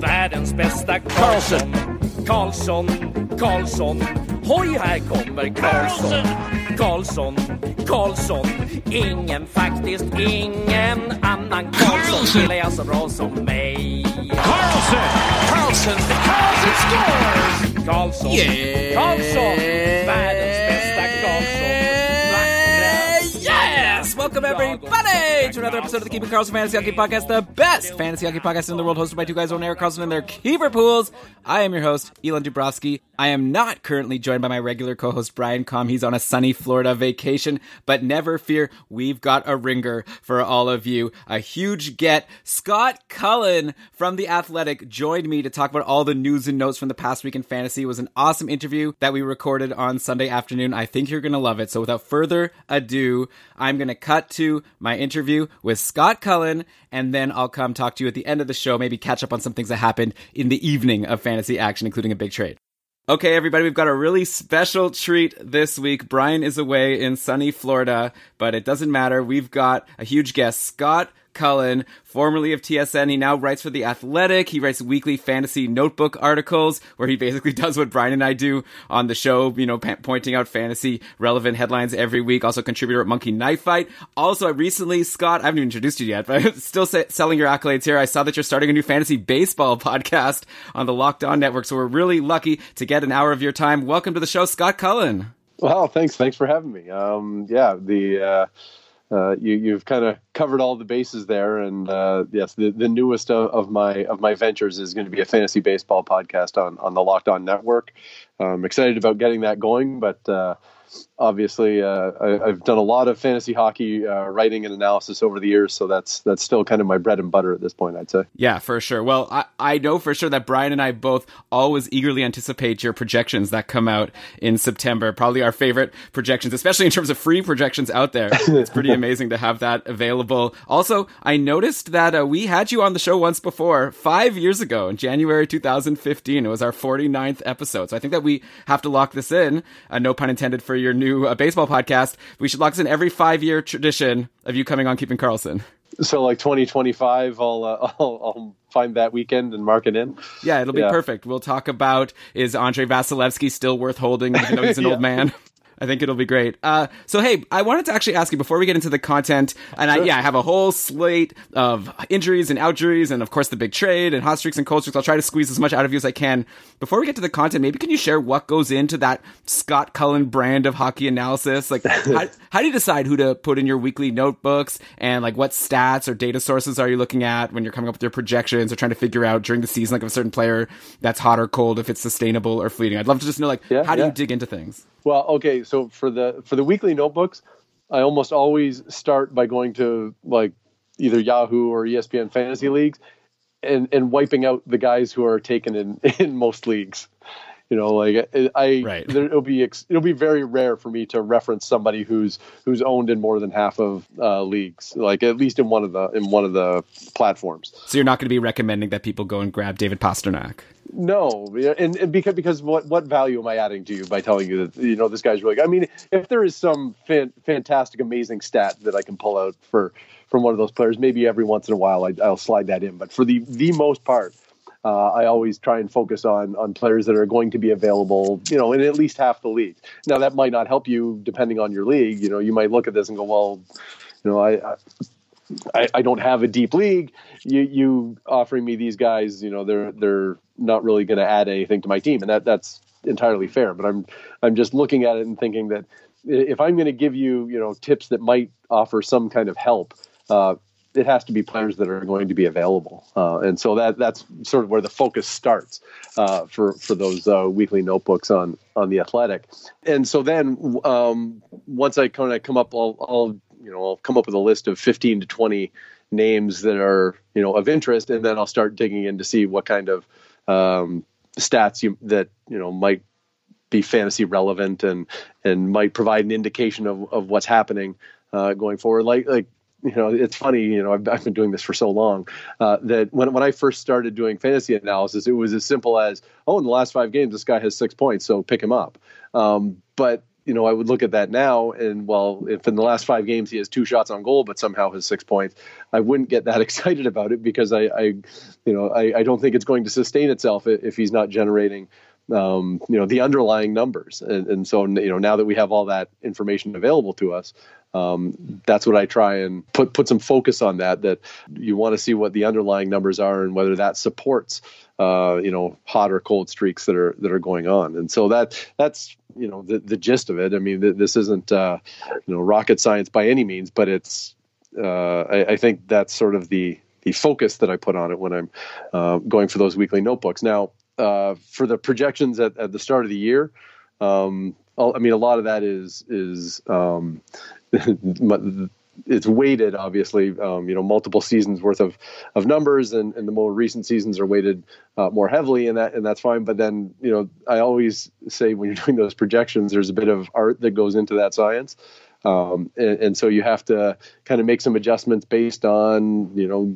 världens bästa Karlsson. Karlsson, Karlsson, hoj här kommer Karlsson. Karlsson, Karlsson, ingen faktiskt ingen annan Karlsson spelar jag så bra som mig. Carlson! Carlson! Carlson scores! Karlsson, Karlsson, världens bästa Karlsson. Vackra. Yes! Welcome everybody to another episode of the Keeping Karlsson Fantasy Hockey Podcast, the best fantasy hockey podcast in the world, hosted by two guys on Erik Karlsson and their keeper pools. I am your host, Elon Dubrovsky. I am not currently joined by my regular co-host Brian Com. He's on a sunny Florida vacation, but never fear, we've got a ringer for all of you. A huge get. Scott Cullen from The Athletic joined me to talk about all the news and notes from the past week in fantasy. It was an awesome interview that we recorded on Sunday afternoon. I think you're going to love it. So without further ado, I'm going to cut to my interview with Scott Cullen, and then I'll come talk to you at the end of the show, maybe catch up on some things that happened in the evening of fantasy action, including a big trade. Okay, everybody, we've got a really special treat this week. Brian is away in sunny Florida, but it doesn't matter. We've got a huge guest, Scott Cullen, formerly of TSN. He now writes for The Athletic. He writes weekly fantasy notebook articles where he basically does what Brian and I do on the show, you know, pa- pointing out fantasy relevant headlines every week. Also contributor at Monkey Knife Fight. Also, I recently, Scott, I haven't even introduced you yet, but still sa- selling your accolades here. I saw that you're starting a new fantasy baseball podcast on the Locked On Network. So we're really lucky to get an hour of your time. Welcome to the show, Scott Cullen. Well, thanks. Thanks for having me. Um, yeah, the uh, uh, you, you've kind of covered all the bases there, and uh, yes, the, the newest of, of my of my ventures is going to be a fantasy baseball podcast on on the Locked On Network. I'm excited about getting that going, but uh, obviously uh, I, have done a lot of fantasy hockey uh, writing and analysis over the years, so that's that's still kind of my bread and butter at this point. I'd say. Yeah, for sure. Well, I, I know for sure that Brian and I both always eagerly anticipate your projections that come out in September. Probably our favorite projections, especially in terms of free projections out there. It's pretty amazing to have that available. Also, I noticed that uh, we had you on the show once before, five years ago in January 2015. It was our 49th episode. So I think that we have to lock this in. Uh, no pun intended for your new uh, baseball podcast. We should lock this in every five year tradition of you coming on Keeping Karlsson. So like 2025, I'll, uh, I'll, I'll find that weekend and mark it in. Yeah, it'll be yeah. perfect. We'll talk about is Andre Vasilevskiy still worth holding, even though he's an yeah. old man. I think it'll be great. Uh, so hey, I wanted to actually ask you before we get into the content, and I, yeah, I have a whole slate of injuries and outjuries, and of course the big trade and hot streaks and cold streaks. I'll try to squeeze as much out of you as I can. Before we get to the content, maybe can you share what goes into that Scott Cullen brand of hockey analysis? Like, how, how do you decide who to put in your weekly notebooks, and like what stats or data sources are you looking at when you're coming up with your projections or trying to figure out during the season, like if a certain player that's hot or cold, if it's sustainable or fleeting? I'd love to just know, like, yeah, how do yeah. you dig into things? Well, okay, so for the for the weekly notebooks, I almost always start by going to like either Yahoo or ESPN fantasy leagues and and wiping out the guys who are taken in in most leagues. You know, like I, right. there, it'll be it'll be very rare for me to reference somebody who's who's owned in more than half of uh, leagues, like at least in one of the in one of the platforms. So you're not going to be recommending that people go and grab David Pastrnak. No, and, and, because because what what value am I adding to you by telling you that you know this guy's really? I mean, if there is some fan, fantastic, amazing stat that I can pull out for from one of those players, maybe every once in a while I, will slide that in. But for the the most part, uh, I always try and focus on on players that are going to be available, you know, in at least half the league. Now that might not help you depending on your league. You know, you might look at this and go, well, you know, I, I I, I, don't have a deep league. You you offering me these guys, you know, they're they're not really going to add anything to my team, and that that's entirely fair. But I'm I'm just looking at it and thinking that if I'm going to give you, you know, tips that might offer some kind of help, uh, it has to be players that are going to be available, uh, and so that that's sort of where the focus starts uh, for for those uh, weekly notebooks on on the athletic. And so then um, once I kind of come up, I'll, I'll you know I'll come up with a list of 15 to 20 names that are you know of interest, and then I'll start digging in to see what kind of um, stats you, that you know might be fantasy relevant and and might provide an indication of, of what's happening uh, going forward. Like like you know, it's funny. You know, I've, I've been doing this for so long uh, that when when I first started doing fantasy analysis, it was as simple as, oh, in the last five games, this guy has six points, so pick him up. Um, but you know, I would look at that now, and well, if in the last five games he has two shots on goal, but somehow has six points, I wouldn't get that excited about it because I, I you know, I, I, don't think it's going to sustain itself if he's not generating um, you know the underlying numbers. And, and, so you know now that we have all that information available to us um, that's what I try and put put some focus on that that you want to see what the underlying numbers are and whether that supports uh, you know hot or cold streaks that are that are going on. And so that that's you know the, the gist of it. I mean th- this isn't uh, you know rocket science by any means but it's uh, I, I think that's sort of the the focus that I put on it when I'm uh, going for those weekly notebooks. Now, uh, for the projections at, at the start of the year, um, I mean, a lot of that is is um, it's weighted, obviously. Um, you know, multiple seasons worth of of numbers, and, and the more recent seasons are weighted uh, more heavily, and that and that's fine. But then, you know, I always say when you're doing those projections, there's a bit of art that goes into that science. Um, and, and, so you have to kind of make some adjustments based on, you know,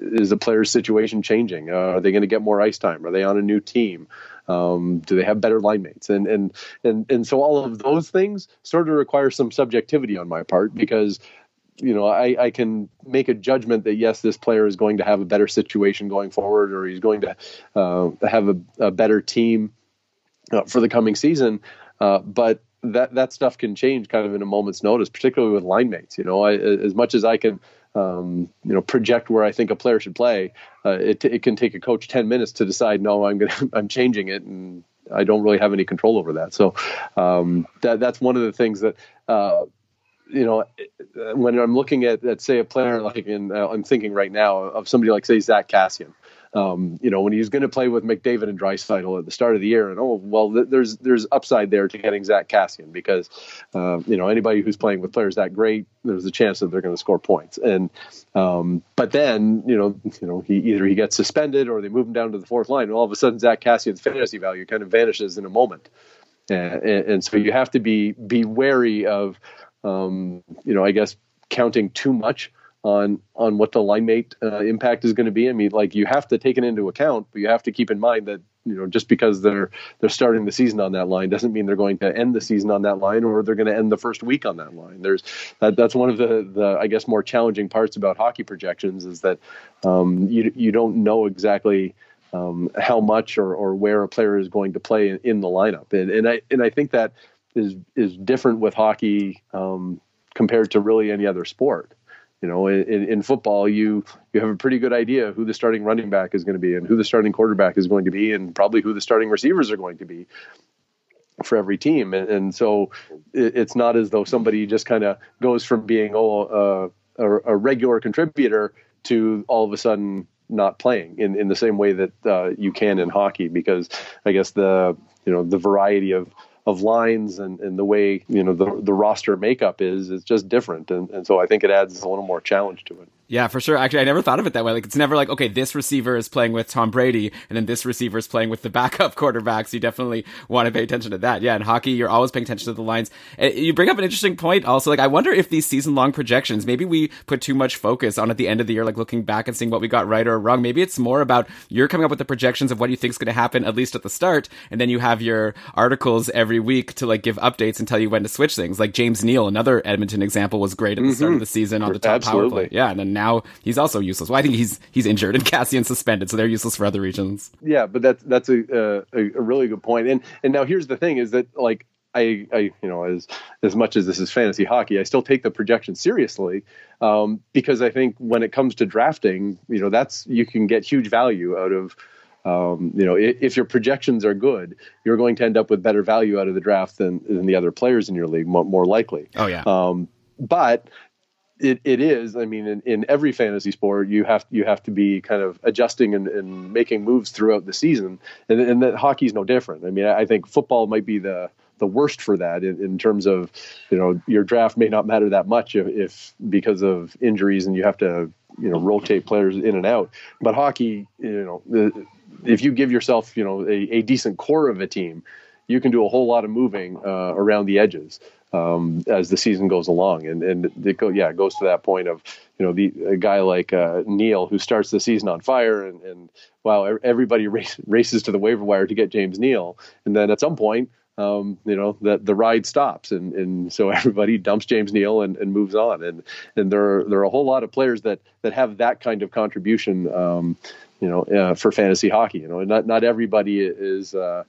is the player's situation changing? Uh, are they going to get more ice time? Are they on a new team? Um, do they have better line mates? And and and and so all of those things sort of require some subjectivity on my part because you know I, I can make a judgment that yes this player is going to have a better situation going forward or he's going to uh, have a, a, better team uh, for the coming season uh, but that that stuff can change kind of in a moment's notice particularly with line mates you know I, as much as I can um, you know project where I think a player should play. Uh, it it can take a coach ten minutes to decide. No, I'm gonna I'm changing it, and I don't really have any control over that. So um, that that's one of the things that. Uh, you know, when I'm looking at, at say a player like in, uh, I'm thinking right now of somebody like say Zach Kassian, um, you know, when he's going to play with McDavid and Draisaitl at the start of the year, and oh well, th- there's there's upside there to getting Zach Kassian because uh, you know anybody who's playing with players that great, there's a chance that they're going to score points. And um, but then you know you know he either he gets suspended or they move him down to the fourth line, and all of a sudden Zach Kassian's fantasy value kind of vanishes in a moment. And, and so you have to be be wary of um, you know I guess counting too much on on what the line mate uh, impact is going to be. I mean, like you have to take it into account, but you have to keep in mind that you know just because they're they're starting the season on that line doesn't mean they're going to end the season on that line or they're going to end the first week on that line. There's that, that's one of the the I guess more challenging parts about hockey projections is that um, you you don't know exactly. Um, how much or, or where a player is going to play in, in the lineup, and and I and I think that is is different with hockey um, compared to really any other sport you know, in, in football, you you have a pretty good idea who the starting running back is going to be, and who the starting quarterback is going to be, and probably who the starting receivers are going to be for every team. And, and so it, it's not as though somebody just kind of goes from being oh uh, a, a, regular contributor to all of a sudden not playing in, in the same way that uh, you can in hockey, because I guess the you know the variety of of lines and, and the way you know the the roster makeup is is just different and, and so I think it adds a little more challenge to it. Yeah, for sure. Actually, I never thought of it that way. Like, it's never like, okay, this receiver is playing with Tom Brady, and then this receiver is playing with the backup quarterbacks. You definitely want to pay attention to that. Yeah, in hockey, you're always paying attention to the lines. Eh, you bring up an interesting point also. Like, I wonder if these season long projections, maybe we put too much focus on at the end of the year, like looking back and seeing what we got right or wrong. Maybe it's more about you're coming up with the projections of what you think is going to happen, at least at the start, and then you have your articles every week to like give updates and tell you when to switch things. Like James Neal, another Edmonton example, was great at the mm-hmm. start of the season on the top Absolutely. power play. Yeah, and then now he's also useless. Well, I think he's he's injured and Kassian suspended, so they're useless for other regions. Yeah, but that's that's a, a, a really good point. And and now here's the thing: is that like I, I, you know, as as much as this is fantasy hockey, I still take the projection seriously um, because I think when it comes to drafting, you know, that's you can get huge value out of um, you know, if, if, your projections are good, you're going to end up with better value out of the draft than, than the other players in your league, more, more likely. Oh yeah. Um, but it, it is. I mean, in, in every fantasy sport, you have you have to be kind of adjusting and, and making moves throughout the season, and, and that hockey's no different. I mean, I think football might be the the worst for that in, in terms of, you know, your draft may not matter that much if, if because of injuries and you have to you know rotate players in and out. But hockey, you know, if you give yourself you know a, a, decent core of a team, you can do a whole lot of moving uh, around the edges um, as the season goes along. And and it go yeah it goes to that point of you know the a guy like uh, Neal who starts the season on fire and and wow everybody race, races to the waiver wire to get James Neal, and then at some point um, you know, that the ride stops, and, and so everybody dumps James Neal and, and moves on, and and there are, there are a whole lot of players that that have that kind of contribution, um, you know, uh, for fantasy hockey. You know, not not everybody is uh,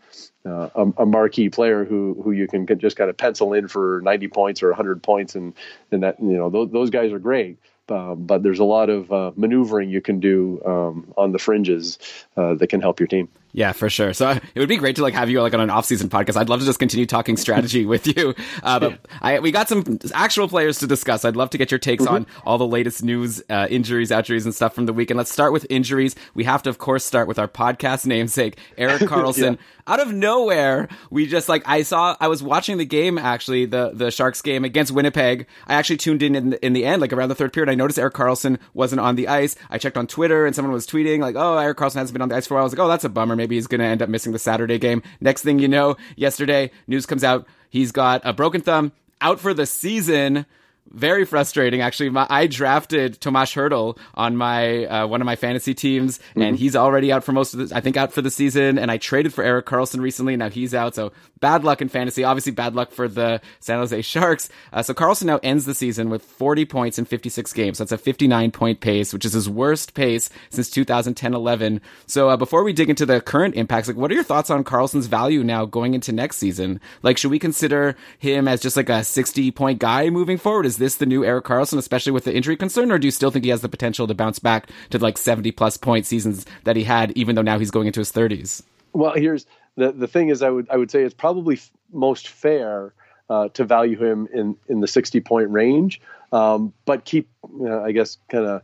uh, a, a, marquee player who who you can just kind of pencil in for 90 points or 100 points, and and that you know those those guys are great. Um, but there's a lot of uh, maneuvering you can do um, on the fringes uh, that can help your team. Yeah, for sure. So it would be great to like have you like on an off-season podcast. I'd love to just continue talking strategy with you. Uh, but I, we got some actual players to discuss. I'd love to get your takes mm-hmm. on all the latest news, uh, injuries, injuries, and stuff from the weekend. Let's start with injuries. We have to, of course, start with our podcast namesake, Eric Carlson. yeah. Out of nowhere, we just like I saw. I was watching the game actually, the the Sharks game against Winnipeg. I actually tuned in in the, in the end, like around the third period. I noticed Erik Karlsson wasn't on the ice. I checked on Twitter, and someone was tweeting like, "Oh, Erik Karlsson hasn't been on the ice for a while." I was like, "Oh, that's a bummer." Maybe he's going to end up missing the Saturday game. Next thing you know, yesterday, news comes out he's got a broken thumb, out for the season very frustrating actually. My, i drafted tomas hertl on my uh, one of my fantasy teams mm-hmm. and he's already out for most of the i think out for the season and i traded for erik karlsson recently now he's out. So bad luck in fantasy. Obviously bad luck for the san jose sharks. Uh, so karlsson now ends the season with 40 points in 56 games. That's a 59 point pace which is his worst pace since 2010-11 so uh, before we dig into the current impacts like what are your thoughts on karlsson's value now going into next season? Like should we consider him as just like a 60 point guy moving forward? Is this the new Erik Karlsson, especially with the injury concern, or do you still think he has the potential to bounce back to like 70 plus point seasons that he had, even though now he's going into his 30s? Well, here's the the thing is, I would I would say it's probably f- most fair uh, to value him in in the 60 point range, um, but keep uh, I guess kind of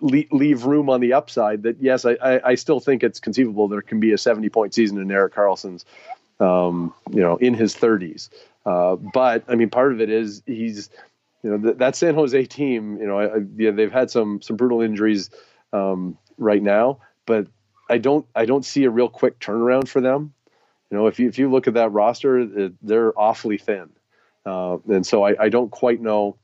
leave room on the upside that yes, I, I, I, still think it's conceivable there can be a 70 point season in Erik Karlsson's, um, you know, in his 30s. Uh, but I mean, part of it is he's you know, th- that San Jose team, you know, I, I, yeah, they've had some some brutal injuries um, right now, but I don't I don't see a real quick turnaround for them. You know, if you if you look at that roster, it, they're awfully thin, uh, and so I, I don't quite know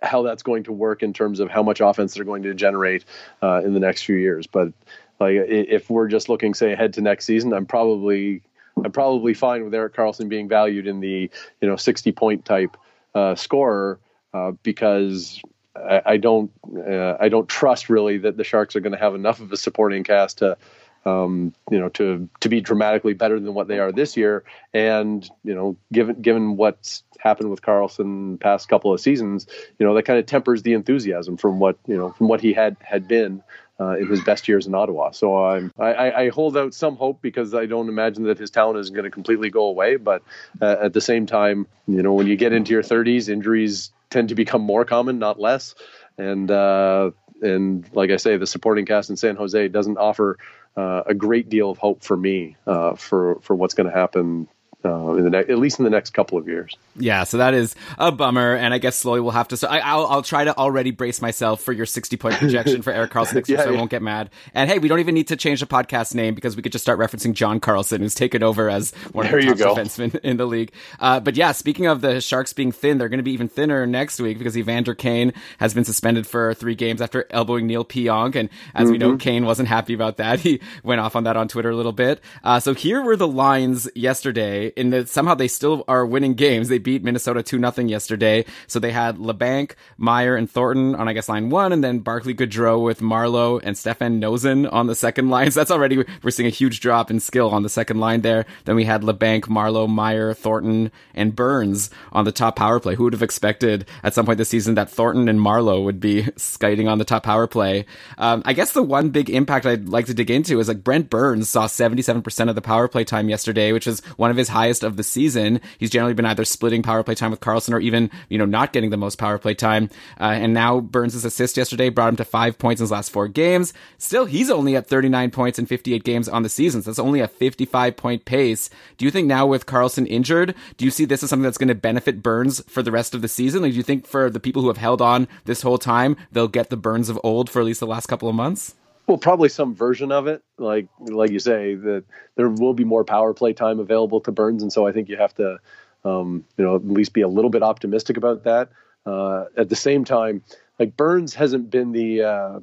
how that's going to work in terms of how much offense they're going to generate uh, in the next few years. But like if we're just looking say ahead to next season, I'm probably I'm probably fine with Erik Karlsson being valued in the you know 60 point type uh, scorer uh, because I, I don't uh, I don't trust really that the Sharks are going to have enough of a supporting cast to um, you know to to be dramatically better than what they are this year. And you know, given given what's happened with Karlsson past couple of seasons, you know that kind of tempers the enthusiasm from what you know from what he had had been uh, in his best years in Ottawa. So I'm, I, I, hold out some hope because I don't imagine that his talent is going to completely go away. But uh, at the same time, you know, when you get into your 30s, injuries tend to become more common, not less. And uh, and like I say, the supporting cast in San Jose doesn't offer uh, a great deal of hope for me uh, for for what's going to happen uh, in the ne- at least in the next couple of years. Yeah, so that is a bummer, and I guess slowly we'll have to. So I, will I'll try to already brace myself for your sixty point projection for Erik Karlsson next year, yeah, so yeah. I won't get mad. And hey, we don't even need to change the podcast name because we could just start referencing John Carlson, who's taken over as one there of the top defensemen in the league. Uh, but yeah, speaking of the Sharks being thin, they're going to be even thinner next week because Evander Kane has been suspended for three games after elbowing Neal Pionk, and as mm-hmm. we know, mm-hmm. Kane wasn't happy about that. He went off on that on Twitter a little bit. Uh, so here were the lines yesterday in the somehow they still are winning games. They beat Minnesota two nothing yesterday. So they had Labanc, Meier, and Thornton on I guess line one, and then Barclay Goodrow with Marleau and Stefan Noesen on the second line. So that's already we're seeing a huge drop in skill on the second line there. Then we had Labanc, Marleau, Meier, Thornton, and Burns on the top power play. Who would have expected at some point this season that Thornton and Marleau would be skiting on the top power play? Um, I guess the one big impact I'd like to dig into is like Brent Burns saw 77% of the power play time yesterday, which is one of his highest of the season. He's generally been either splitting power play time with Karlsson or even, you know, not getting the most power play time. Uh, and now Burns' assist yesterday brought him to five points in his last four games. Still, he's only at 39 points in 58 games on the season. So that's only a 55 point pace. Do you think now with Karlsson injured, do you see this as something that's going to benefit Burns for the rest of the season? Like, do you think for the people who have held on this whole time, they'll get the Burns of old for at least the last couple of months? Well, probably some version of it. Like like you say, that there will be more power play time available to Burns, and so I think you have to, um, you know, at least be a little bit optimistic about that. Uh, at the same time, like Burns hasn't been the, uh,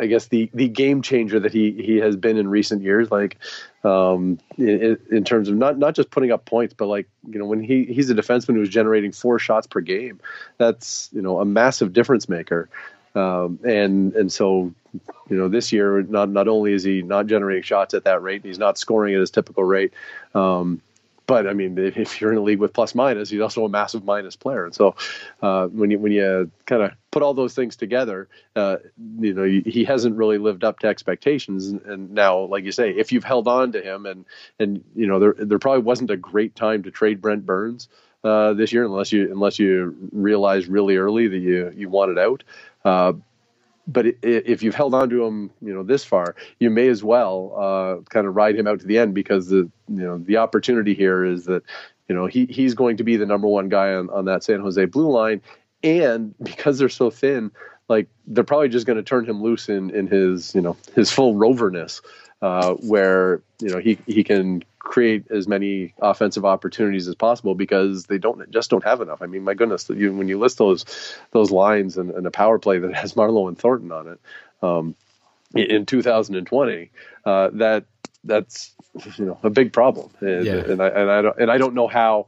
I guess the the game changer that he he has been in recent years. Like um, in, in, terms of not not just putting up points, but like you know when he he's a defenseman who's generating four shots per game. That's you know a massive difference maker. Um, and and so you know this year not not only is he not generating shots at that rate, he's not scoring at his typical rate. Um, but I mean, if you're in a league with plus minus, he's also a massive minus player. And so, uh, when you when you kind of put all those things together, uh, you know, he hasn't really lived up to expectations. And now, like you say, if you've held on to him, and and you know, there there probably wasn't a great time to trade Brent Burns uh, this year, unless you unless you realized really early that you you wanted out. Uh, but if you've held on to him, you know this far, you may as well uh, kind of ride him out to the end because the you know the opportunity here is that you know he he's going to be the number one guy on, on that San Jose blue line, and because they're so thin, like they're probably just going to turn him loose in in his you know his full roverness, uh, where you know he he can create as many offensive opportunities as possible because they don't just don't have enough. I mean, my goodness, you, when you list those those lines and, and a power play that has Marleau and Thornton on it um, in 2020, uh, that that's you know a big problem, and, yeah. and I and I don't and I don't know how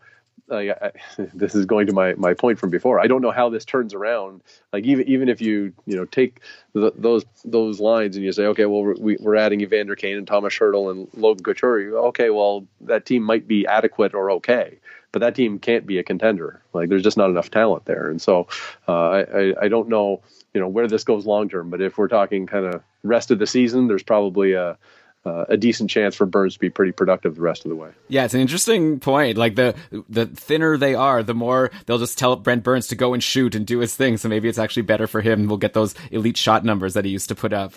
I, this is going to my, my point from before. I don't know how this turns around. Like even even if you you know take the, those those lines and you say, okay, well we're, we're adding Evander Kane and Thomas Hertl and Logan Couture. Okay, well that team might be adequate or okay, but that team can't be a contender. Like there's just not enough talent there, and so uh, I, I don't know you know where this goes long term. But if we're talking kind of rest of the season, there's probably a uh, a decent chance for Burns to be pretty productive the rest of the way. Yeah, it's an interesting point. Like the the thinner they are, the more they'll just tell Brent Burns to go and shoot and do his thing. So maybe it's actually better for him. We'll get those elite shot numbers that he used to put up.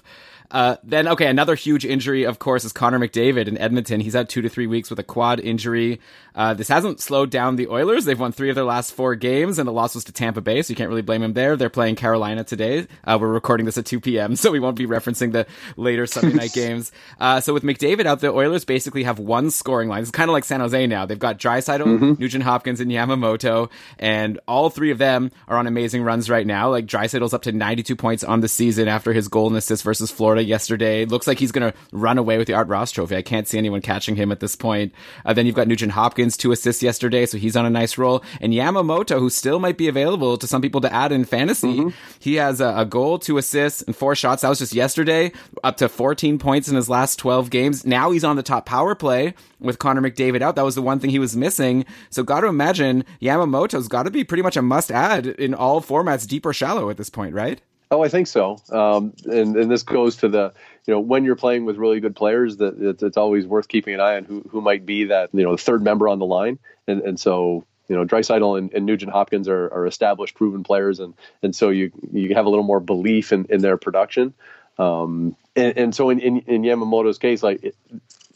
Uh, then, okay, another huge injury, of course, is Connor McDavid in Edmonton. He's out two to three weeks with a quad injury. Uh, this hasn't slowed down the Oilers. They've won three of their last four games, and the loss was to Tampa Bay, so you can't really blame him there. They're playing Carolina today. Uh, we're recording this at 2 p.m., so we won't be referencing the later Sunday night games. Uh, so with McDavid out, the Oilers basically have one scoring line. It's kind of like San Jose now. They've got Draisaitl, mm-hmm. Nugent Hopkins, and Yamamoto, and all three of them are on amazing runs right now. Like Draisaitl's up to 92 points on the season after his goal and assist versus Florida yesterday. Looks like he's going to run away with the Art Ross Trophy. I can't see anyone catching him at this point. Uh, then you've got Nugent Hopkins, two assists yesterday yesterday, so he's on a nice roll. And Yamamoto, who still might be available to some people to add in fantasy, mm-hmm. he has a, a, goal, two assists, and four shots. That was just yesterday, up to 14 points in his last 12 games. Now he's on the top power play with Connor McDavid out. That was the one thing he was missing. So got to imagine Yamamoto's got to be pretty much a must add in all formats, deep or shallow at this point, right? Oh, I think so. Um, and and this goes to the you know when you're playing with really good players that it's, it's, always worth keeping an eye on who who might be that you know the third member on the line. And and so you know Draisaitl and, and Nugent Hopkins are, are established, proven players, and and so you you have a little more belief in, in their production. Um, and, and so in, in, in Yamamoto's case, like it,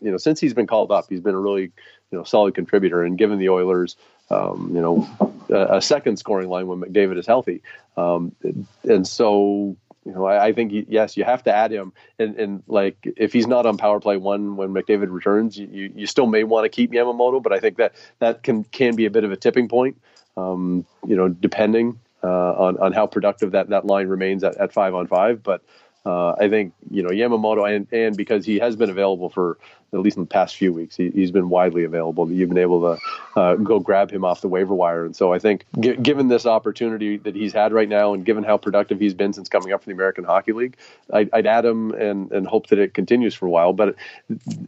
you know, since he's been called up, he's been a really you know solid contributor, and given the Oilers um, you know, a, a, second scoring line when McDavid is healthy. Um, and so, you know, I, I, think yes, you have to add him. And, and like if he's not on power play one when McDavid returns, you, you still may want to keep Yamamoto, but I think that that can can be a bit of a tipping point. Um, you know, depending uh, on on how productive that that line remains at, at five on five, but. Uh, I think you know Yamamoto, and and because he has been available for at least in the past few weeks, he, has been widely available. You've been able to uh, go grab him off the waiver wire, and so I think g- given this opportunity that he's had right now, and given how productive he's been since coming up from the American Hockey League, I'd, I'd add him and and hope that it continues for a while. But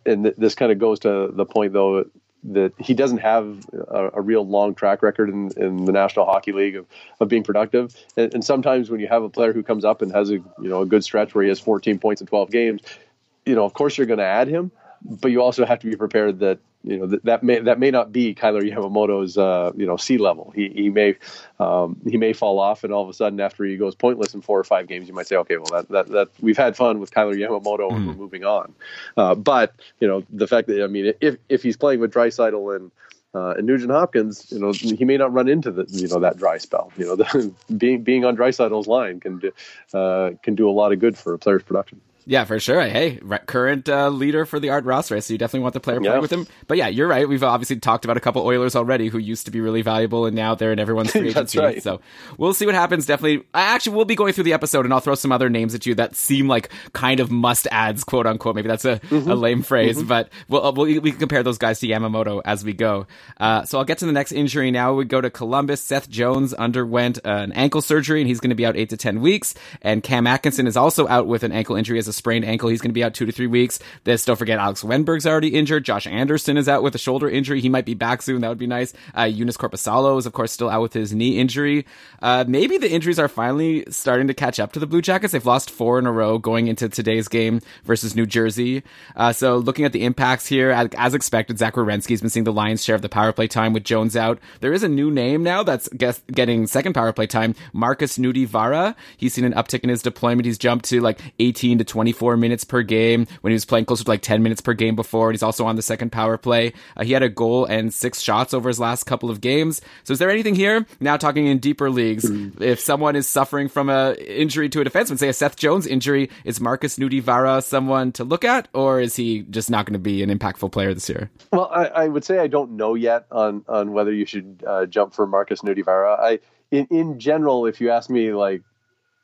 and th- this kind of goes to the point though that he doesn't have a, a, real long track record in, in the National Hockey League of, of being productive. And, and, sometimes when you have a player who comes up and has a you know a good stretch where he has 14 points in 12 games, you know of course you're going to add him, but you also have to be prepared that you know that, that may that may not be Kailer Yamamoto's uh, you know sea level. He he may um, he may fall off, and all of a sudden after he goes pointless in four or five games, you might say, okay, well that that, that we've had fun with Kailer Yamamoto, mm. and we're mm. moving on. Uh, but you know the fact that I mean if if he's playing with Draisaitl and uh, and Nugent Hopkins, you know, he may not run into the, you know, that dry spell. You know, the, being being on Draisaitl's line can do, uh, can do a lot of good for a player's production. Yeah, for sure. Hey, current uh, leader for the Art roster, so you definitely want the player playing with him. But yeah, you're right. We've obviously talked about a couple Oilers already who used to be really valuable, and now they're in everyone's free agency. right. So we'll see what happens. Definitely, I actually will be going through the episode, and I'll throw some other names at you that seem like kind of must adds, quote unquote. Maybe that's a, mm-hmm. a lame phrase, mm-hmm. but we'll, uh, we'll, we can compare those guys to Yamamoto as we go. Uh, so I'll get to the next injury now. We go to Columbus. Seth Jones underwent an ankle surgery, and he's going to be out eight to ten weeks. And Cam Atkinson is also out with an ankle injury as a sprained ankle. He's going to be out two to three weeks. This, don't forget, Alex Wennberg's already injured. Josh Anderson is out with a shoulder injury. He might be back soon. That would be nice. Uh, Joonas Korpisalo is, of course, still out with his knee injury. Uh, maybe the injuries are finally starting to catch up to the Blue Jackets. They've lost four in a row going into today's game versus New Jersey. Uh, so looking at the impacts here, as, as expected, Zach Werenski's been seeing the lion's share of the power play time with Jones out. There is a new name now that's getting second power play time. Markus Nutivaara. He's seen an uptick in his deployment. He's jumped to like 18 to 24 minutes per game when he was playing closer to like 10 minutes per game before. And he's also on the second power play. Uh, he had a goal and six shots over his last couple of games. So is there anything here? Now talking in deeper leagues, mm-hmm. if someone is suffering from a injury to a defenseman, say a Seth Jones injury, is Markus Nutivaara someone to look at, or is he just not going to be an impactful player this year? Well, I, I, would say I don't know yet on on whether you should uh, jump for Markus Nutivaara. I in, in general, if you ask me, like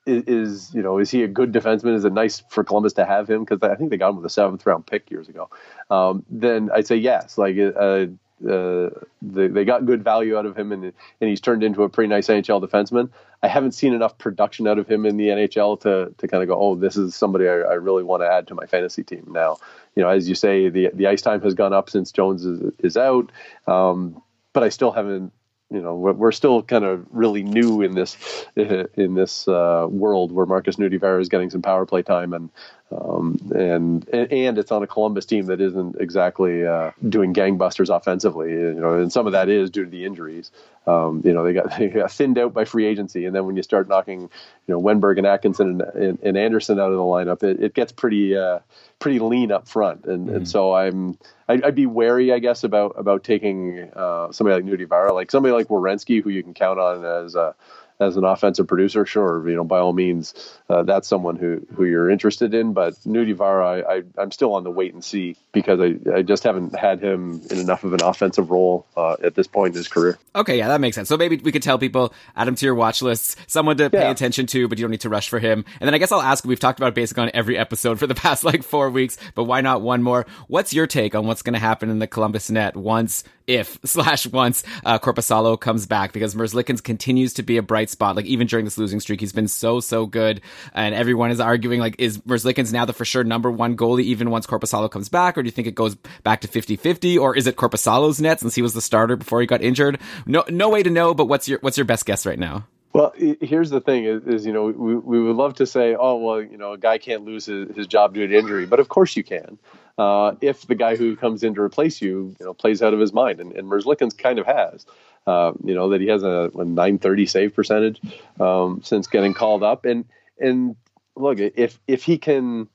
is, you know is he a good defenseman? Is it nice for Columbus to have him because I think they got him with a seventh round pick years ago? Um, then I'd say yes. Like uh, uh, they, they got good value out of him, and and he's turned into a pretty nice NHL defenseman. I haven't seen enough production out of him in the NHL to to kind of go, oh, this is somebody I, I really want to add to my fantasy team. Now, you know, as you say, the the ice time has gone up since Jones is, is out, um, but I still haven't you know we're still kind of really new in this in this uh, world where Markus Nutivaara is getting some power play time and um, and and it's on a Columbus team that isn't exactly uh, doing gangbusters offensively. You know and some of that is due to the injuries. Um, you know they got, they got thinned out by free agency. And then when you start knocking you know Wennberg and Atkinson and, and, and Anderson out of the lineup it, it gets pretty uh, pretty lean up front. And, mm-hmm. and so I'm I'd, I'd, be wary, I guess, about about taking uh, somebody like Nutivaara, like somebody like Werenski, who you can count on as a as an offensive producer, sure, you know, by all means, uh, that's someone who, who you're interested in. But Nutivaara, I, I, am still on the wait and see because I, I just haven't had him in enough of an offensive role uh, at this point in his career. Okay, yeah, that makes sense. So maybe we could tell people, add him to your watch lists, someone to pay yeah. attention to, but you don't need to rush for him. And then I guess I'll ask, we've talked about basic on every episode for the past like four weeks, but why not one more? What's your take on what's going to happen in the Columbus net once if slash once uh, Korpisalo comes back because Merzlikins continues to be a bright spot. Like even during this losing streak, he's been so so good, and everyone is arguing like is Merzlikins now the for sure number one goalie even once Korpisalo comes back, or do you think it goes back to 50-50, or is it Korpisalo's net since he was the starter before he got injured? No no way to know. But what's your what's your best guess right now? Well, here's the thing: is, is, you know we, we would love to say, oh well, you know, a guy can't lose his, his job due to injury, but of course you can uh, if the guy who comes in to replace you, you know, plays out of his mind. And, and Merzlikins kind of has. Uh, you know that he has a, a 930 save percentage um, since getting called up. And and look, if if he can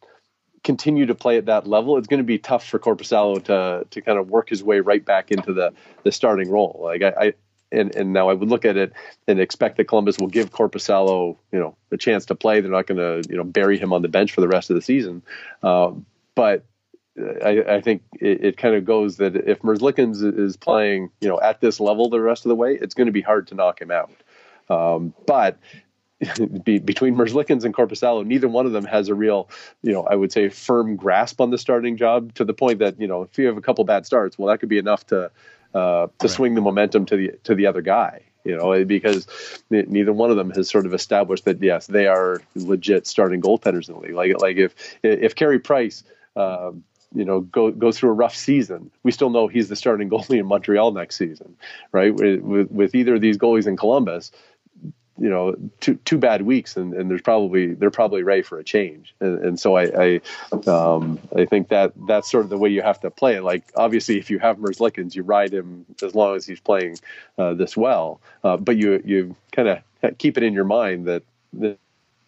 continue to play at that level, it's going to be tough for Korpisalo to to kind of work his way right back into the the starting role. Like I, I and, and now I would look at it and expect that Columbus will give Korpisalo, you know, a chance to play. They're not going to, you know, bury him on the bench for the rest of the season. Uh, but I, I, think it, it, kind of goes that if Merzlikins is playing, you know, at this level the rest of the way, it's going to be hard to knock him out. Um, but be, between Merzlikins and Korpisalo, neither one of them has a real, you know, I would say firm grasp on the starting job to the point that you know if you have a couple bad starts, well, that could be enough to uh, to right. swing the momentum to the to the other guy. You know, because neither one of them has sort of established that yes, they are legit starting goaltenders in the league. Like like if if Carey Price. Uh, you know, go goes through a rough season, we still know he's the starting goalie in Montreal next season, right? With, with, either of these goalies in Columbus, you know two two bad weeks and, and there's probably they're probably ready for a change. And, and so I I, um, I think that that's sort of the way you have to play like obviously if you have Merzlikins you ride him as long as he's playing uh, this well. Uh, but you you kind of keep it in your mind that, that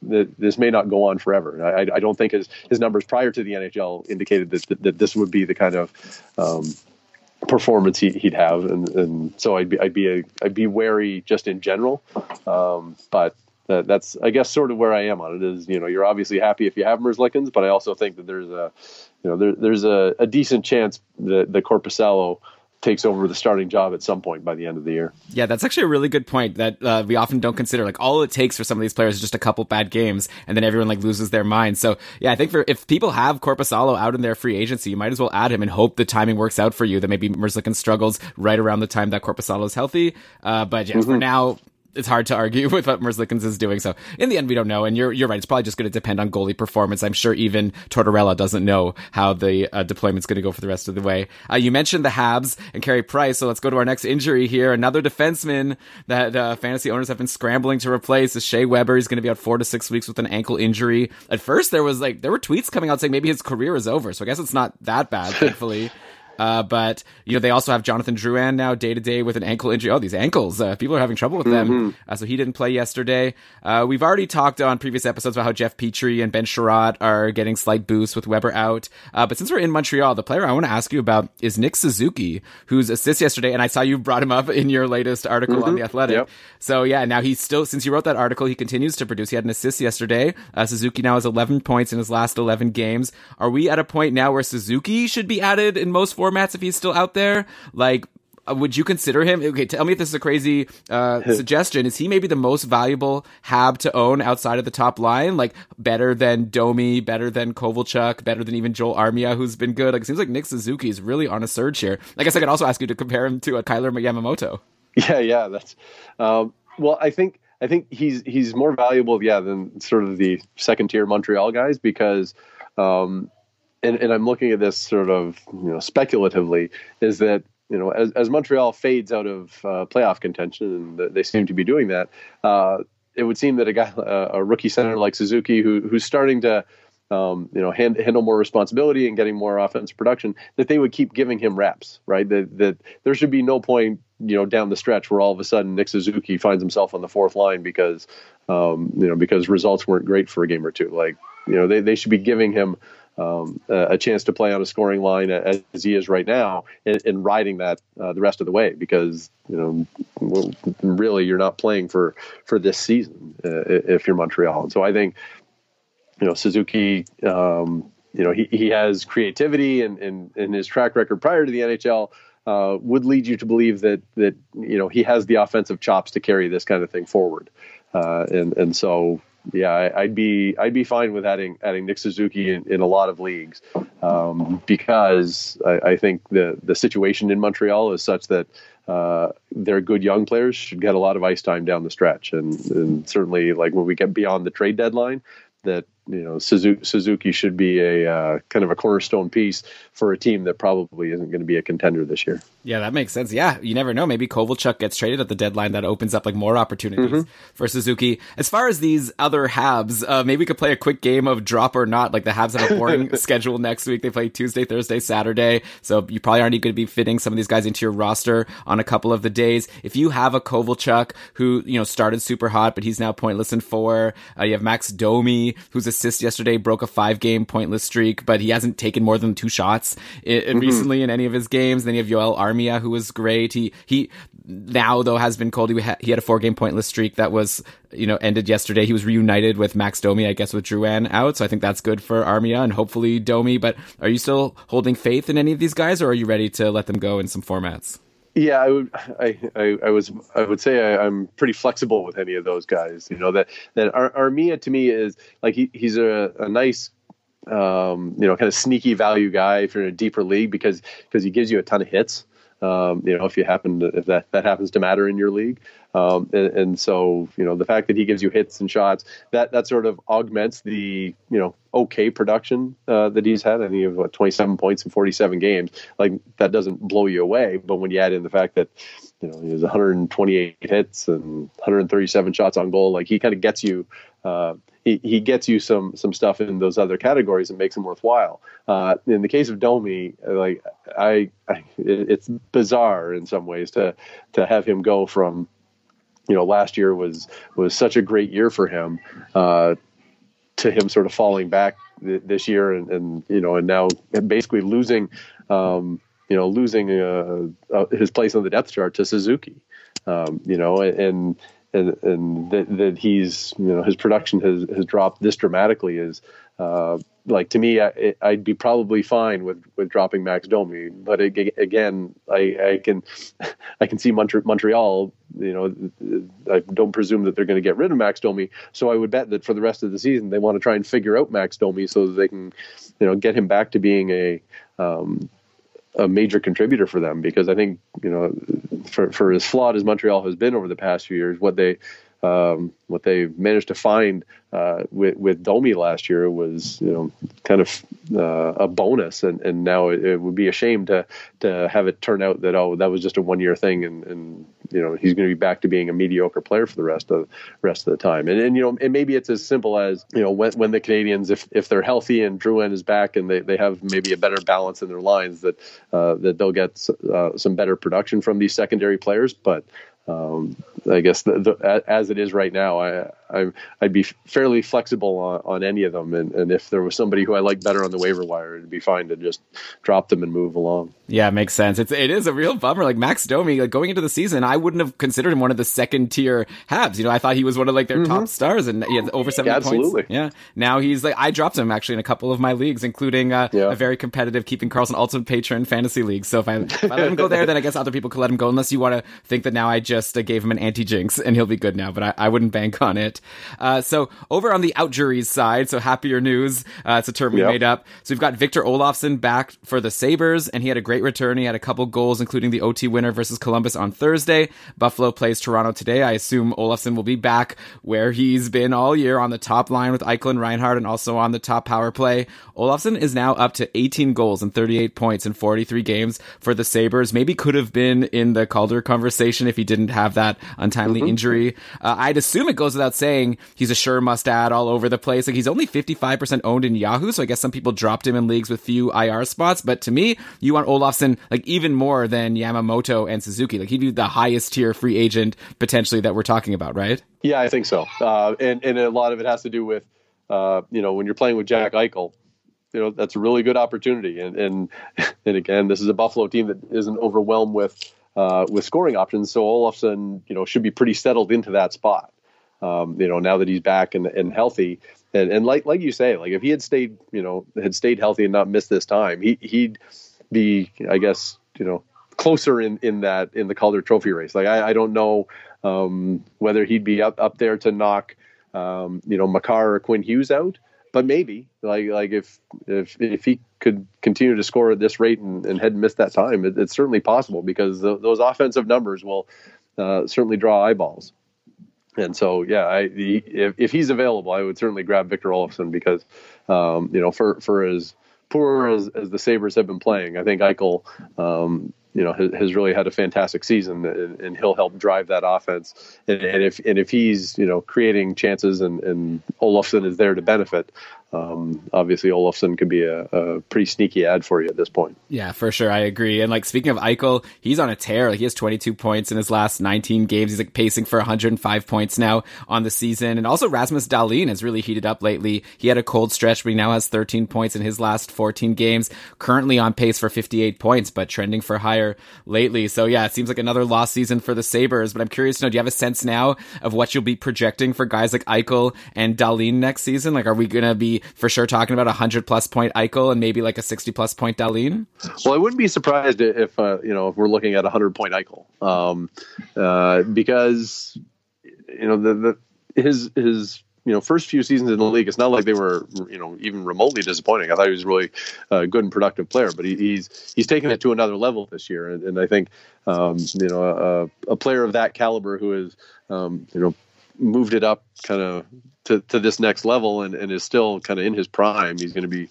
that this may not go on forever. I, I, don't think his, his numbers prior to the NHL indicated that, that, that this would be the kind of um, performance he, would have, and, and so I'd be I'd be a, I'd be wary just in general. Um, but that, that's I guess sort of where I am on it. Is you know you're obviously happy if you have Merzlikins, but I also think that there's a you know there, there's a, a decent chance that the Korpisalo takes over the starting job at some point by the end of the year. Yeah, that's actually a really good point that uh, we often don't consider. Like all it takes for some of these players is just a couple bad games, and then everyone like loses their mind. So yeah, I think for if people have Korpisalo out in their free agency, you might as well add him and hope the timing works out for you. That maybe Merzlikins struggles right around the time that Korpisalo is healthy. Uh, but yeah, mm-hmm. for now, it's hard to argue with what Merzlikins is doing. So in the end, we don't know. And you're you're right. It's probably just going to depend on goalie performance. I'm sure even Tortorella doesn't know how the uh, deployment's going to go for the rest of the way. Uh, you mentioned the Habs and Carey Price, so let's go to our next injury here. Another defenseman that uh, fantasy owners have been scrambling to replace is Shea Weber. He's going to be out four to six weeks with an ankle injury. At first, there was like there were tweets coming out saying maybe his career is over. So I guess it's not that bad, thankfully. Uh, but you know they also have Jonathan Drouin now day to day with an ankle injury. Oh, these ankles! Uh, people are having trouble with them. Mm-hmm. Uh, so he didn't play yesterday. Uh, we've already talked on previous episodes about how Jeff Petry and Ben Chiarot are getting slight boosts with Weber out. Uh, but since we're in Montreal, the player I want to ask you about is Nick Suzuki, whose assist yesterday, and I saw you brought him up in your latest article mm-hmm. on the Athletic. Yep. So yeah, now he's still since you wrote that article, he continues to produce. He had an assist yesterday. Uh, Suzuki now has 11 points in his last 11 games. Are we at a point now where Suzuki should be added in most formats if he's still out? there, like uh, would you consider him? Okay, tell me if this is a crazy uh, suggestion. Is he maybe the most valuable Hab to own outside of the top line? Like better than Domi, better than Kovalchuk, better than even Joel Armia, who's been good. Like it seems like Nick Suzuki is really on a surge here. I guess I could also ask you to compare him to a Kailer Yamamoto. Yeah, yeah, that's um, well. I think I think he's he's more valuable, yeah, than sort of the second tier Montreal guys because. Um, and, and I'm looking at this sort of you know speculatively, is that you know as, as Montreal fades out of uh, playoff contention, and they seem to be doing that, uh, it would seem that a guy, uh, a rookie center like Suzuki, who who's starting to um, you know, hand, handle more responsibility and getting more offensive production, that they would keep giving him reps, right? That that there should be no point, you know, down the stretch where all of a sudden Nick Suzuki finds himself on the fourth line because, um, you know, because results weren't great for a game or two. Like, you know, they, they should be giving him um, a chance to play on a scoring line as, he is right now and, and riding that uh, the rest of the way because you know really you're not playing for for this season uh, if you're Montreal. And so I think you know Suzuki um, you know he, he has creativity and, and, and his track record prior to the NHL uh, would lead you to believe that that you know he has the offensive chops to carry this kind of thing forward. Uh, and and so yeah, I, would be I'd be fine with adding adding Nick Suzuki in, in a lot of leagues um, because I, I, think the the situation in Montreal is such that uh, their good young players should get a lot of ice time down the stretch, and, and certainly like when we get beyond the trade deadline, that you know Suzuki, Suzuki should be a uh, kind of a cornerstone piece for a team that probably isn't going to be a contender this year. Yeah, that makes sense. Yeah, you never know. Maybe Kovalchuk gets traded at the deadline. That opens up like more opportunities mm-hmm. for Suzuki. As far as these other Habs, uh, maybe we could play a quick game of drop or not. Like the Habs have a boring schedule next week. They play Tuesday, Thursday, Saturday. So you probably aren't going to be fitting some of these guys into your roster on a couple of the days. If you have a Kovalchuk who you know started super hot, but he's now pointless in four. Uh, you have Max Domi whose assist yesterday broke a five game pointless streak, but he hasn't taken more than two shots mm-hmm. recently in any of his games. Then you have Joel Armia, who was great. He he now though has been cold. He, ha- he had a four game pointless streak that was you know ended yesterday. He was reunited with Max Domi, I guess, with Drouin out. So I think that's good for Armia and hopefully Domi. But are you still holding faith in any of these guys, or are you ready to let them go in some formats? Yeah, I would. I, I, I was. I would say I, am pretty flexible with any of those guys. You know that that Ar- Armia to me is like he, he's a, a nice, um, you know, kind of sneaky value guy if you're in a deeper league because because he gives you a ton of hits. Um, you know, if you happen to, if that that happens to matter in your league, um, and, and, so, you know, the fact that he gives you hits and shots, that that sort of augments the, you know, okay production uh, that he's had. I think he has what 27 points in 47 games. Like that doesn't blow you away, but when you add in the fact that, you know, he has 128 hits and 137 shots on goal, like he kind of gets you. Uh, he, he gets you some some stuff in those other categories and makes them worthwhile. Uh, in the case of Domi, like I, I, it's bizarre in some ways to to have him go from you know, last year was was such a great year for him. Uh, to him sort of falling back th- this year and, and, you know and now basically losing um, you know losing uh, uh, his place on the depth chart to Suzuki um, you know and and and that, that he's you know his production has has dropped this dramatically is uh, like to me, I, would be probably fine with, with dropping Max Domi. But again, I, I can I can see Montreal. You know, I don't presume that they're going to get rid of Max Domi. So I would bet that for the rest of the season, they want to try and figure out Max Domi so that they can, you know, get him back to being a um, a major contributor for them. Because I think you know, for for as flawed as Montreal has been over the past few years, what they um, what they managed to find uh, with, with Domi last year was, you know, kind of uh, a bonus, and, and now it, it, would be a shame to to have it turn out that oh that was just a one year thing, and, and you know he's going to be back to being a mediocre player for the rest of rest of the time, and and you know and maybe it's as simple as you know when when the Canadiens if if they're healthy and Drouin is back and they, they have maybe a better balance in their lines that uh, that they'll get uh, some better production from these secondary players, but um, I guess the, the, as it is right now, I, I would be fairly flexible on, on any of them, and, and, if there was somebody who I like better on the waiver wire, it'd be fine to just drop them and move along. Yeah, it makes sense. It's it is a real bummer. Like Max Domi, like going into the season, I wouldn't have considered him one of the second tier Habs. You know, I thought he was one of like their mm-hmm. top stars, and he had over seventy yeah, absolutely. points. Yeah, now he's like I dropped him actually in a couple of my leagues, including uh, yeah. a very competitive Keeping Karlsson Ultimate Patreon fantasy league. So if I, if I let him go there, then I guess other people could let him go, unless you want to think that now I just uh, gave him an anti jinx and he'll be good now. But I, I wouldn't bank on it. Uh, so over on the outjuries side, so happier news. Uh, it's a term we yep. made up. So we've got Victor Olofsson back for the Sabres, and he had a great return. He had a couple goals, including the OT winner versus Columbus on Thursday. Buffalo plays Toronto today. I assume Olofsson will be back where he's been all year on the top line with Eichel and Reinhart, and also on the top power play. Olofsson is now up to 18 goals and 38 points in 43 games for the Sabres. Maybe could have been in the Calder conversation if he didn't have that untimely mm-hmm. injury. Uh, I'd assume it goes without saying he's a sure must add all over the place. Like he's only 55% owned in Yahoo, so I guess some people dropped him in leagues with few IR spots. But to me, you want Olofsson like even more than Yamamoto and Suzuki. Like he'd be the highest tier free agent potentially that we're talking about, right? Yeah, I think so. Uh, and and a lot of it has to do with uh, you know when you're playing with Jack Eichel you know that's a really good opportunity and and and again this is a buffalo team that isn't overwhelmed with uh, with scoring options. So Olofsson, you know, should be pretty settled into that spot. Um, you know, now that he's back and, and healthy, and, and like like you say, like if he had stayed, you know, had stayed healthy and not missed this time, he he'd be, I guess, you know, closer in in that in the Calder Trophy race. Like I, I don't know um, whether he'd be up up there to knock, um, you know, Makar or Quinn Hughes out, but maybe like like if if if he could continue to score at this rate and, and hadn't missed that time, it, it's certainly possible because those offensive numbers will uh, certainly draw eyeballs. And so, yeah, I, the, if, if he's available, I would certainly grab Victor Olofsson because, um, you know, for for as poor as, as the Sabres have been playing, I think Eichel, um, you know, has, has, really had a fantastic season, and, and he'll help drive that offense. And, and, if and if he's you know creating chances, and, and Olofsson is there to benefit, um, obviously Olofsson could be a, a, pretty sneaky ad for you at this point. Yeah, for sure, I agree. And like speaking of Eichel, he's on a tear. Like he has 22 points in his last 19 games. He's like pacing for 105 points now on the season. And also Rasmus Dahlin has really heated up lately. He had a cold stretch, but he now has 13 points in his last 14 games. Currently on pace for 58 points, but trending for higher there lately. So yeah, it seems like another lost season for the Sabres. But I'm curious to know, do you have a sense now of what you'll be projecting for guys like Eichel and Dahlin next season? Like, are we going to be for sure talking about a hundred plus point Eichel and maybe like a sixty plus point Dahlin? Well, I wouldn't be surprised if uh, you know if we're looking at a hundred point Eichel, um, uh, because you know the, the his his you know first few seasons in the league, it's not like they were you know even remotely disappointing. I thought he was really a good and productive player, but he, he's he's taken it to another level this year, and, and I think um, you know a, a, player of that caliber who is um, you know moved it up kind of to, to this next level and, and is still kind of in his prime. He's going to be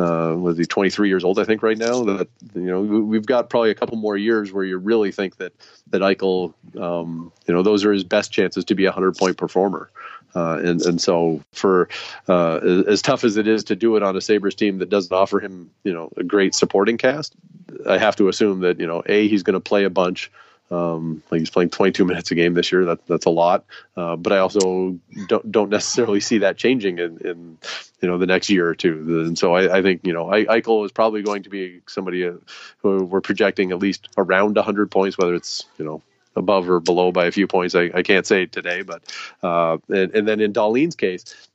uh, was he 23 years old? I think right now that you know we've got probably a couple more years where you really think that that Eichel, um, you know, those are his best chances to be a hundred point performer. Uh, and and so for uh, as tough as it is to do it on a Sabres team that doesn't offer him you know a great supporting cast, I have to assume that you know a he's going to play a bunch. Um, like he's playing 22 minutes a game this year. That that's a lot. Uh, but I also don't don't necessarily see that changing in, in you know the next year or two. And so I, I think you know Eichel is probably going to be somebody uh, who we're projecting at least around 100 points, whether it's you know above or below by a few points. I, I can't say today, but uh, and, and then in Dahlin's case,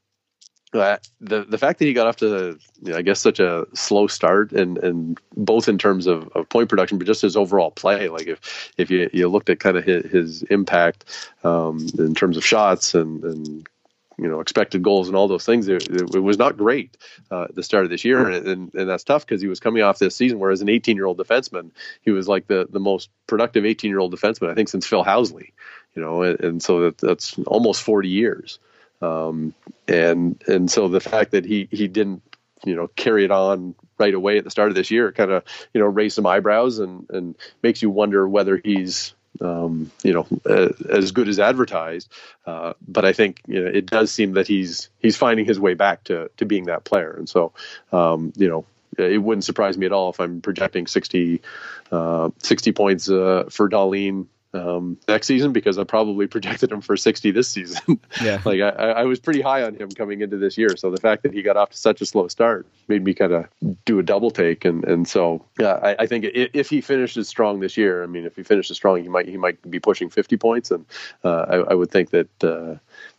uh, the the fact that he got off to you know, I guess such a slow start and and both in terms of, of point production but just his overall play like if if you, you looked at kind of his, his impact um, in terms of shots and and you know expected goals and all those things it, it was not great uh, at the start of this year. And, and, and that's tough because he was coming off this season where as an 18 year old defenseman he was like the the most productive 18 year old defenseman I think since Phil Housley you know and, and so that, that's almost 40 years um, and and so the fact that he he didn't you know carry it on right away at the start of this year kind of you know raise some eyebrows and and makes you wonder whether he's um, you know uh, as good as advertised. Uh, but I think you know it does seem that he's he's finding his way back to to being that player. And so um, you know it wouldn't surprise me at all if I'm projecting 60, uh, 60 points uh, for Dahlin um, next season because I probably projected him for 60 this season. Yeah. like I, I, was pretty high on him coming into this year. So the fact that he got off to such a slow start made me kind of do a double take. And, and so yeah, I, I think if he finishes strong this year, I mean, if he finishes strong, he might, he might be pushing 50 points. And uh, I, I, would think that, uh,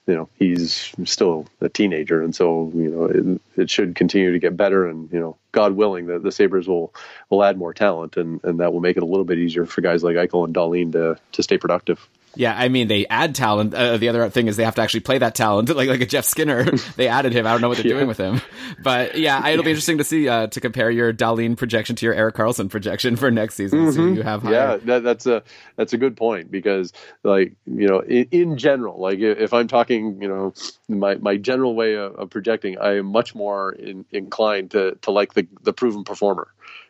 you know he's still a teenager. And so you know it, it, should continue to get better. And you know god willing the, the sabres will will add more talent and and that will make it a little bit easier for guys like eichel and Dahlin to to stay productive yeah, I mean they add talent. Uh, the other thing is they have to actually play that talent, like like a Jeff Skinner. they added him. I don't know what they're yeah. doing with him, but yeah, it'll be interesting to see uh, to compare your Dahlin projection to your Erik Karlsson projection for next season. Mm-hmm. So you have higher. yeah, that, that's a that's a good point because like you know in, in, general, like if I'm talking, you know, my my general way of, of projecting, I am much more in, inclined to to like the the proven performer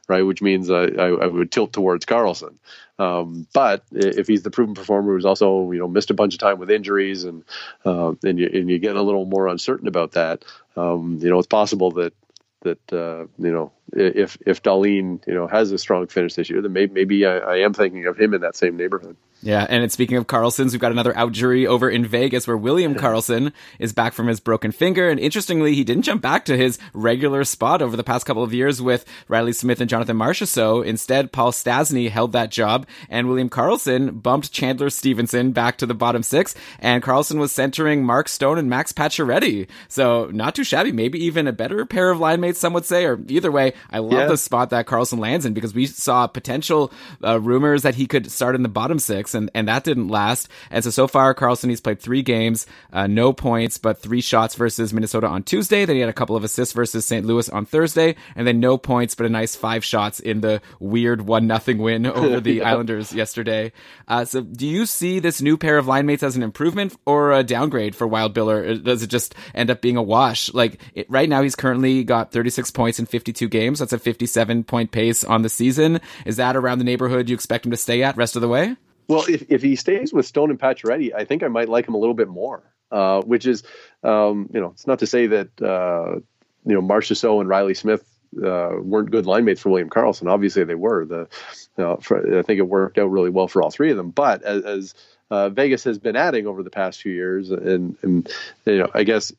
right? Which means I, I, would tilt towards Karlsson. Um, but if he's the proven performer who's also you know missed a bunch of time with injuries and uh, and you and you get a little more uncertain about that, um, you know it's possible that that uh, you know if if Dahlin you know has a strong finish this year, then maybe, maybe I, I am thinking of him in that same neighborhood. Yeah, and speaking of Karlsson's, we've got another out jury over in Vegas where William Karlsson is back from his broken finger. And interestingly, he didn't jump back to his regular spot over the past couple of years with Reilly Smith and Jonathan Marchessault. Instead, Paul Stastny held that job, and William Karlsson bumped Chandler Stephenson back to the bottom six. And Karlsson was centering Mark Stone and Max Pacioretty. So not too shabby, maybe even a better pair of line mates, some would say. Or either way, I love yeah. the spot that Karlsson lands in because we saw potential uh, rumors that he could start in the bottom six and, and that didn't last. And so, so far, Karlsson, he's played three games, uh, no points, but three shots versus Minnesota on Tuesday. Then he had a couple of assists versus St. Louis on Thursday, and then no points, but a nice five shots in the weird one nothing win over the yeah. Islanders yesterday. Uh, so do you see this new pair of line mates as an improvement or a downgrade for Wild Bill, or does it just end up being a wash? Like it, right now, he's currently got 36 points in 52 games. That's a 57 point pace on the season. Is that around the neighborhood you expect him to stay at rest of the way? Well, if, if he stays with Stone and Pacioretty, I think I might like him a little bit more. Uh, which is, um, you know, it's not to say that uh, you know Marchessault and Reilly Smith uh, weren't good line mates for William Karlsson. Obviously, they were. The you know, for, I think it worked out really well for all three of them. But as, as uh, Vegas has been adding over the past few years, and, and you know, I guess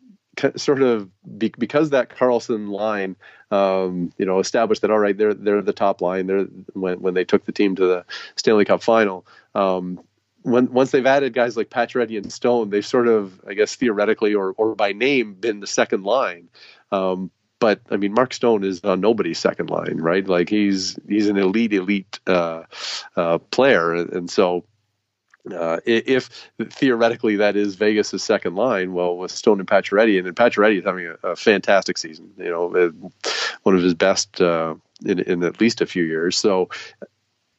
sort of be, because that Karlsson line, um, you know, established that all right, they're they're the top line. They're when when they took the team to the Stanley Cup final. Um, when once they've added guys like Pacioretty and Stone, they've sort of, I guess, theoretically or or by name, been the second line. Um, but I mean, Mark Stone is on nobody's second line, right? Like he's he's an elite, elite uh, uh, player, and so uh, if theoretically that is Vegas' second line, well, with Stone and Pacioretty, and then Pacioretty is having a, a, fantastic season. You know, uh, one of his best uh, in, in, at least a few years. So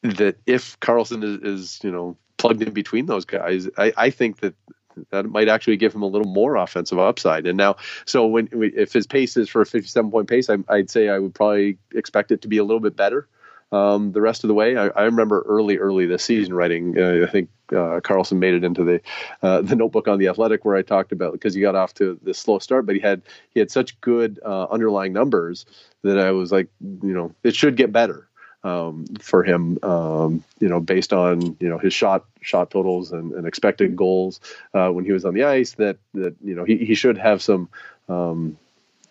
that if Karlsson is, is you know plugged in between those guys, I, I, think that that might actually give him a little more offensive upside. And now, so when if his pace is for a 57 point pace, I, I'd say I would probably expect it to be a little bit better um, the rest of the way. I, I, remember early, early this season writing. Uh, I think uh, Karlsson made it into the uh, the notebook on the Athletic where I talked about because he got off to this slow start, but he had he had such good uh, underlying numbers that I was like, you know, it should get better. Um, for him, um, you know, based on you know his shot shot totals and, and expected goals uh, when he was on the ice, that that you know he, he should have some um,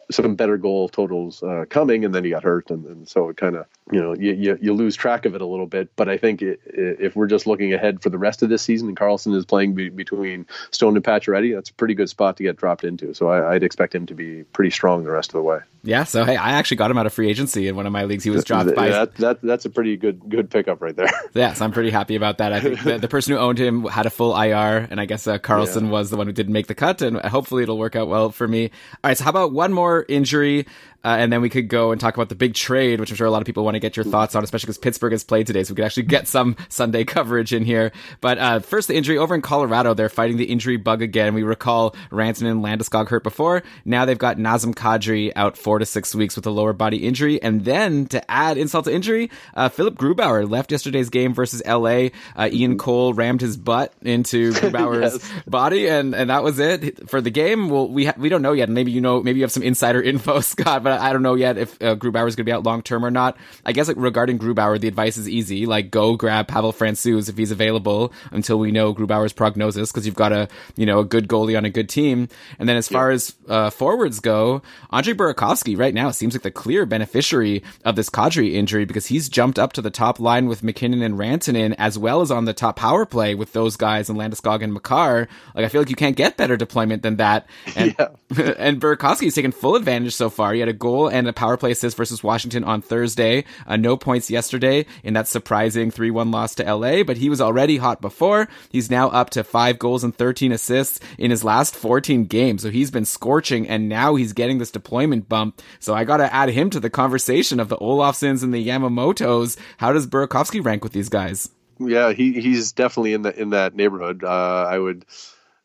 some better goal totals uh, coming, and then he got hurt, and, and so it kind of you know you, you, you lose track of it a little bit. But I think it, if we're just looking ahead for the rest of this season, and Karlsson is playing be, between Stone and Pacioretty, that's a pretty good spot to get dropped into. So I, would expect him to be pretty strong the rest of the way. Yeah. So hey, I actually got him out of free agency in one of my leagues. He was dropped by that, that that's a pretty good good pickup right there. yes, I'm pretty happy about that. I think the, the person who owned him had a full IR, and I guess uh, Karlsson yeah. was the one who didn't make the cut, and hopefully it'll work out well for me. All right. So how about one more injury? Uh, and then we could go and talk about the big trade, which I'm sure a lot of people want to get your thoughts on, especially because Pittsburgh has played today, so we could actually get some Sunday coverage in here. But uh, first, the injury over in Colorado, they're fighting the injury bug again. We recall Rantanen and Landeskog hurt before. Now they've got Nazem Kadri out four to six weeks with a lower body injury, and then to add insult to injury, uh, Philipp Grubauer left yesterday's game versus LA. Uh, Ian Cole rammed his butt into Grubauer's yes. body, and and that was it for the game. Well, we ha- we don't know yet. Maybe you know, maybe you have some insider info, Scott but I don't know yet if uh, Grubauer is going to be out long term or not. I guess like regarding Grubauer, the advice is easy. Like go grab Pavel Francouz if he's available until we know Grubauer's prognosis because you've got a you know a good goalie on a good team. And then as far yeah. as uh, forwards go, Andre Burakovsky right now seems like the clear beneficiary of this Kadri injury because he's jumped up to the top line with MacKinnon and Rantanen as well as on the top power play with those guys and Landeskog and Makar. Like I feel like you can't get better deployment than that. And yeah. and Burakovsky's taken full advantage so far. He had a goal and a power play assist versus Washington on Thursday. Uh, no points yesterday in that surprising 3-1 loss to LA, but he was already hot before. He's now up to five goals and 13 assists in his last 14 games. So he's been scorching and now he's getting this deployment bump. So I got to add him to the conversation of the Olofssons and the Yamamotos. How does Burakovsky rank with these guys? Yeah, he, he's definitely in the in that neighborhood. Uh, I would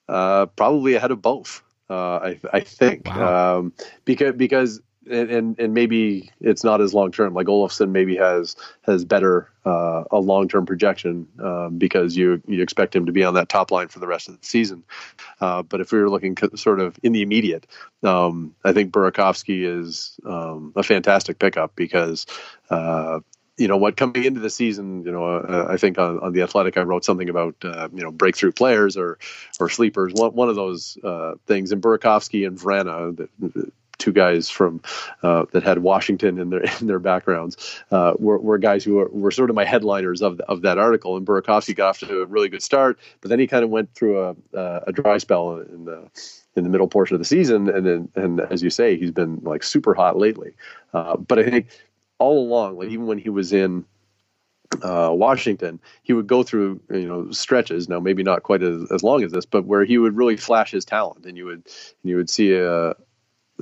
uh, probably ahead of both. Uh, I, I think wow. um, because because and and maybe it's not as long term. Like Olofsson maybe has has better uh, a long term projection um, because you you expect him to be on that top line for the rest of the season. Uh, but if we were looking sort of in the immediate, um, I think Burakovsky is um, a fantastic pickup because. Uh, you know what coming into the season you know uh, i think on, on, the athletic i wrote something about uh, you know breakthrough players or or sleepers one, one of those uh, things and burakovsky and vrana two guys from uh, that had Washington in their in their backgrounds uh, were, were guys who were, were sort of my headliners of of that article. And Burakovsky got off to a really good start, but then he kind of went through a a dry spell in the in the middle portion of the season, and then and as you say, he's been like super hot lately. Uh, but I think all along, like even when he was in uh, Washington, he would go through you know stretches. Now maybe not quite as, as long as this, but where he would really flash his talent, and you would and you would see a,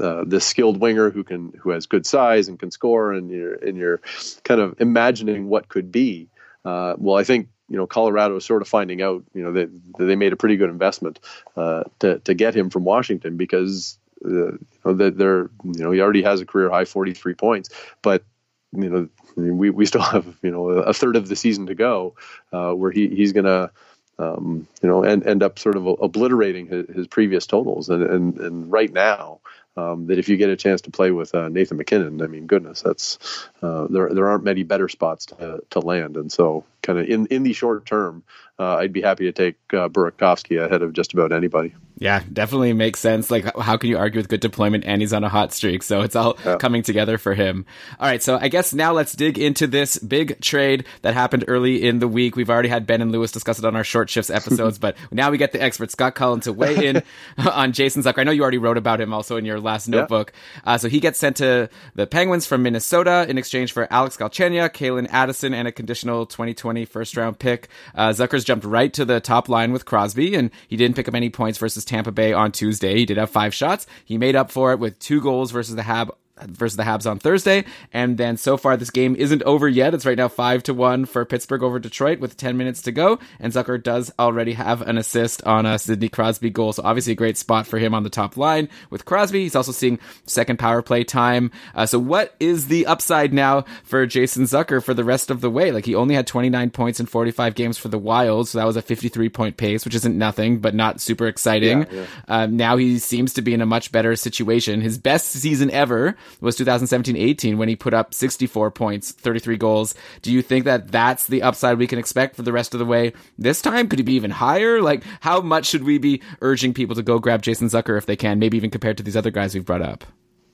uh, this skilled winger who can who has good size and can score, and you're and you're kind of imagining what could be. Uh, well, I think you know Colorado is sort of finding out. You know that they, they made a pretty good investment uh, to to get him from Washington because uh, you know that they're you know he already has a career high 43 points, but you know we we still have you know a third of the season to go uh, where he he's gonna. Um, you know, and end up sort of obliterating his, his previous totals, and, and and right now, um, that if you get a chance to play with uh, Nathan MacKinnon, I mean, goodness, that's uh, there. There aren't many better spots to, to land, and so kind of in in the short term, uh, I'd be happy to take uh, Burakovsky ahead of just about anybody. Yeah, definitely makes sense. Like, how can you argue with good deployment? And he's on a hot streak, so it's all yeah. coming together for him. All right, so I guess now let's dig into this big trade that happened early in the week. We've already had Ben and Lewis discuss it on our short shifts episodes, but now we get the expert Scott Cullen to weigh in on Jason Zucker. I know you already wrote about him also in your last notebook. Yeah. Uh, so he gets sent to the Penguins from Minnesota in exchange for Alex Galchenyuk, Calen Addison, and a conditional 2020 first round pick. Uh, Zucker's jumped right to the top line with Crosby, and he didn't pick up any points versus Tampa Bay on Tuesday. He did have five shots. He made up for it with two goals versus the Hab versus the Habs on Thursday. And then so far, this game isn't over yet. It's right now five to one for Pittsburgh over Detroit with 10 minutes to go. And Zucker does already have an assist on a Sidney Crosby goal. So obviously a great spot for him on the top line with Crosby. He's also seeing second power play time. Uh, so what is the upside now for Jason Zucker for the rest of the way? Like he only had 29 points in 45 games for the Wild. So that was a 53 point pace, which isn't nothing, but not super exciting. Yeah, yeah. Um, now he seems to be in a much better situation. His best season ever was 2017-18 when he put up 64 points, 33 goals. Do you think that that's the upside we can expect for the rest of the way this time? Could he be even higher? Like, how much should we be urging people to go grab Jason Zucker if they can, maybe even compared to these other guys we've brought up?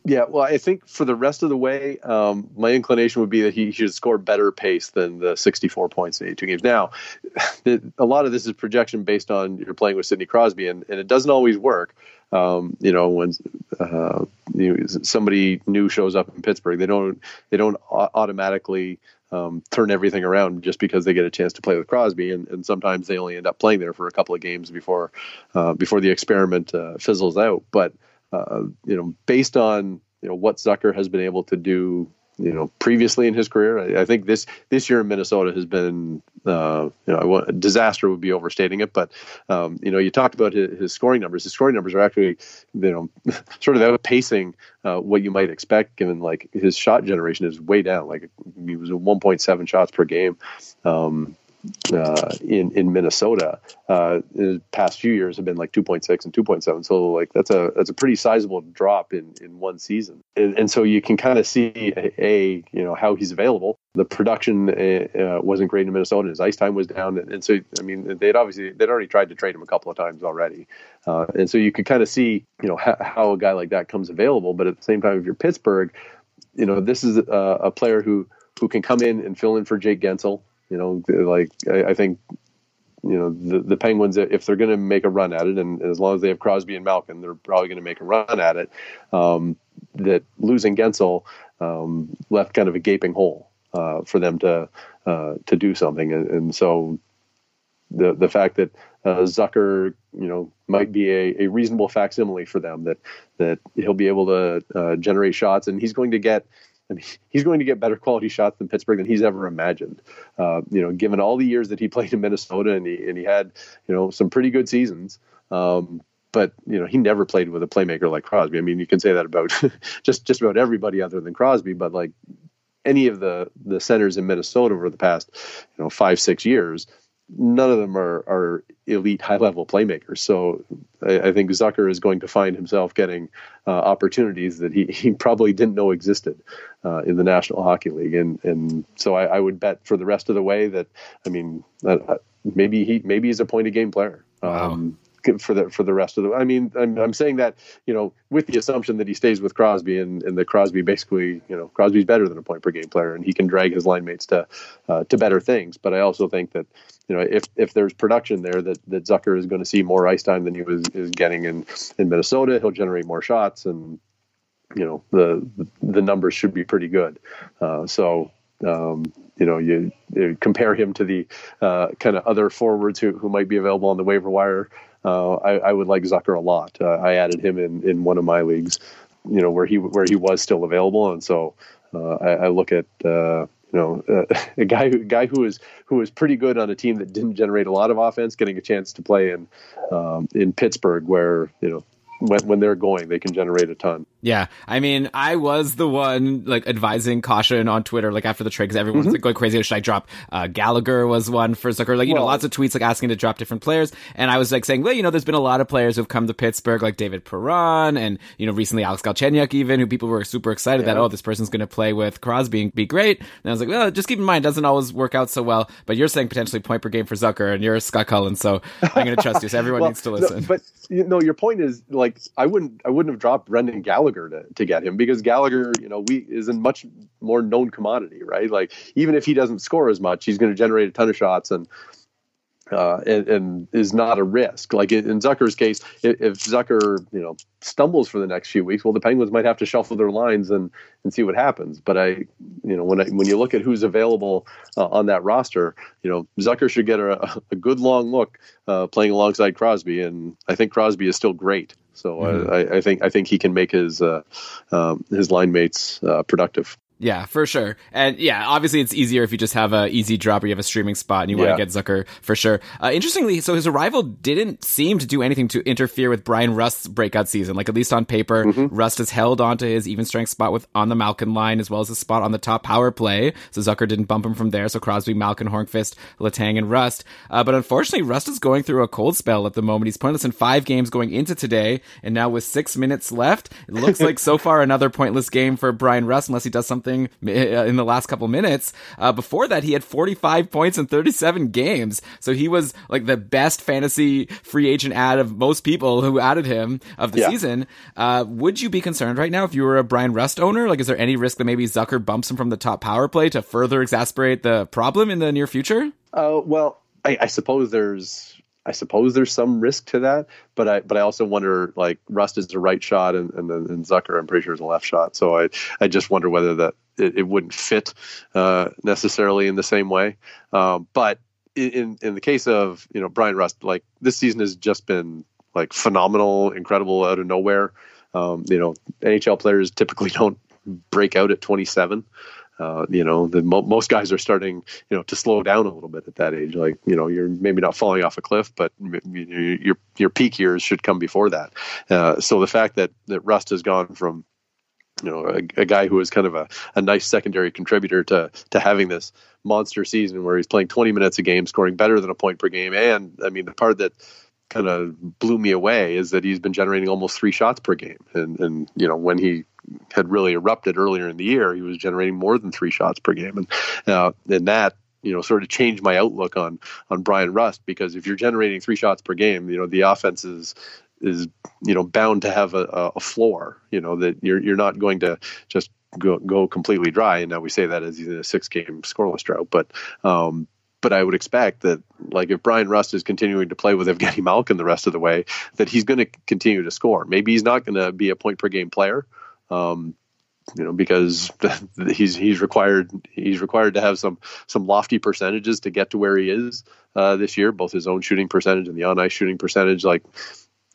Yeah, well, I think for the rest of the way, um, my inclination would be that he should score better pace than the 64 points in 82 games. Now, the, a lot of this is projection based on you're playing with Sidney Crosby, and, and it doesn't always work. Um, you know, when uh, you know, somebody new shows up in Pittsburgh, they don't they don't automatically um, turn everything around just because they get a chance to play with Crosby, and, and sometimes they only end up playing there for a couple of games before uh, before the experiment uh, fizzles out. But uh, you know, based on you know what Zucker has been able to do you know previously in his career. I, I, think this this year in Minnesota has been uh, you know a disaster would be overstating it, but um, you know you talked about his, his, scoring numbers. His scoring numbers are actually you know sort of outpacing uh, what you might expect, given like his shot generation is way down. Like he was at 1.7 shots per game. Um, uh, in in Minnesota uh, the past few years have been like 2.6 and 2.7. So like that's a that's a pretty sizable drop in in one season. And, and so you can kind of see a, a, you know how he's available. The production uh, uh, wasn't great in Minnesota. His ice time was down, and, and, so I mean they'd obviously they'd already tried to trade him a couple of times already. Uh, and so you could kind of see you know how, how, a guy like that comes available. But at the same time, if you're Pittsburgh, you know this is a, a player who who can come in and fill in for Jake Guentzel. You know, like I, I think you know the, the Penguins if they're going to make a run at it, and as long as they have Crosby and Malkin, they're probably going to make a run at it. Um, that losing Guentzel um, left kind of a gaping hole uh, for them to uh, to do something, and, and, so the the fact that uh, Zucker, you know, might be a, a reasonable facsimile for them that that he'll be able to uh, generate shots, and he's going to get I mean, he's going to get better quality shots than Pittsburgh than he's ever imagined. Uh, you know, given all the years that he played in Minnesota and he and he had you know some pretty good seasons. Um, but you know, he never played with a playmaker like Crosby. I mean, you can say that about just just about everybody other than Crosby. But like any of the the centers in Minnesota over the past you know five six years, none of them are, are elite high level playmakers. So I, I, think Zucker is going to find himself getting uh, opportunities that he, he probably didn't know existed uh, in the National Hockey League. And, and so I, I, would bet for the rest of the way that, I mean, uh, maybe he, maybe he's a point of game player. Wow. For the for the rest of the. I mean, I'm, I'm saying that you know with the assumption that he stays with Crosby and, and that Crosby basically you know Crosby's better than a point per game player and he can drag his line mates to uh, to better things. But I also think that you know if if there's production there that that Zucker is going to see more ice time than he was is getting in in Minnesota, he'll generate more shots and you know the the numbers should be pretty good. Uh, so um, you know, you, you, compare him to the uh, kind of other forwards who, who might be available on the waiver wire uh, I, I, would like Zucker a lot. Uh, I added him in, in one of my leagues, you know, where he where he was still available, and so uh, I, I, look at uh, you know a guy who guy who is who is pretty good on a team that didn't generate a lot of offense, getting a chance to play in um, in Pittsburgh, where you know when, when they're going, they can generate a ton. Yeah, I mean, I was the one like advising caution on Twitter, like after the trade, because everyone's like, going crazy. Should I drop uh, Gallagher? Was one for Zucker, like you know, lots of tweets like asking to drop different players, and I was like saying, well, you know, there's been a lot of players who've come to Pittsburgh, like David Perron, and you know, recently Alex Galchenyuk, even who people were super excited that oh, this person's going to play with Crosby and be great. And I was like, well, just keep in mind, it doesn't always work out so well. But you're saying potentially point per game for Zucker, and you're Scott Cullen, so I'm going to trust you. So everyone Well, needs to no, listen. but you know, your point is like I wouldn't I wouldn't have dropped Brendan Gallagher to, to get him because Gallagher, you know, we is a much more known commodity, right? Like even if he doesn't score as much, he's going to generate a ton of shots and uh, and, and is not a risk. Like in, Zucker's case, if, Zucker, you know, stumbles for the next few weeks, well, the Penguins might have to shuffle their lines and, and see what happens. But I, you know, when I, when you look at who's available uh, on that roster, you know, Zucker should get a, a good long look uh, playing alongside Crosby, and I think Crosby is still great. So uh, I, I think I think he can make his uh, um, his line mates uh, productive. Yeah, for sure. And yeah, obviously it's easier if you just have a easy drop or you have a streaming spot and you want to get Zucker for sure. Uh, interestingly, so his arrival didn't seem to do anything to interfere with Bryan Rust's breakout season. Like at least on paper, Rust has held onto his even strength spot with on the Malkin line as well as his spot on the top power play. So Zucker didn't bump him from there. So Crosby, Malkin, Hornqvist, Letang, and Rust. Uh, but unfortunately, Rust is going through a cold spell at the moment. He's pointless in five games going into today, and now with six minutes left, it looks like so far another pointless game for Bryan Rust unless he does something uh, in the last couple minutes. Uh, before that, he had 45 points in 37 games, so he was like the best fantasy free agent ad of most people who added him of the Yeah. season. Uh, would you be concerned right now if you were a Bryan Rust owner? Like, is there any risk that maybe Zucker bumps him from the top power play to further exasperate the problem in the near future? Uh, well, I, I suppose there's I suppose there's some risk to that, but I but I also wonder like Rust is a right shot and and, and Zucker I'm pretty sure is a left shot. So I I just wonder whether that it, it wouldn't fit uh, necessarily in the same way. Um, but in in the case of you know Bryan Rust, like this season has just been like phenomenal, incredible out of nowhere. Um, you know, NHL players typically don't break out at 27 uh, you know, the mo- most guys are starting, you know, to slow down a little bit at that age. Like, you know, you're maybe not falling off a cliff, but your your peak years should come before that. Uh, so the fact that that Rust has gone from, you know, a, a guy was kind of a, a nice secondary contributor to to having this monster season where he's playing 20 minutes a game, scoring better than a point per game, and I mean the part that kind of blew me away is that he's been generating almost three shots per game, and and you know when he had really erupted earlier in the year, he was generating more than three shots per game, and uh, and that you know sort of changed my outlook on on Bryan Rust because if you're generating three shots per game, you know the offense is is you know bound to have a, a- floor. You know that you're you're not going to just go go completely dry. And now we say that as a six game scoreless drought, but um, but I would expect that, like, if Bryan Rust is continuing to play with Evgeny Malkin the rest of the way, that he's going to continue to score. Maybe he's not going to be a point per game player, um, you know, because he's he's required he's required to have some some lofty percentages to get to where he is uh, this year, both his own shooting percentage and the on ice shooting percentage. Like,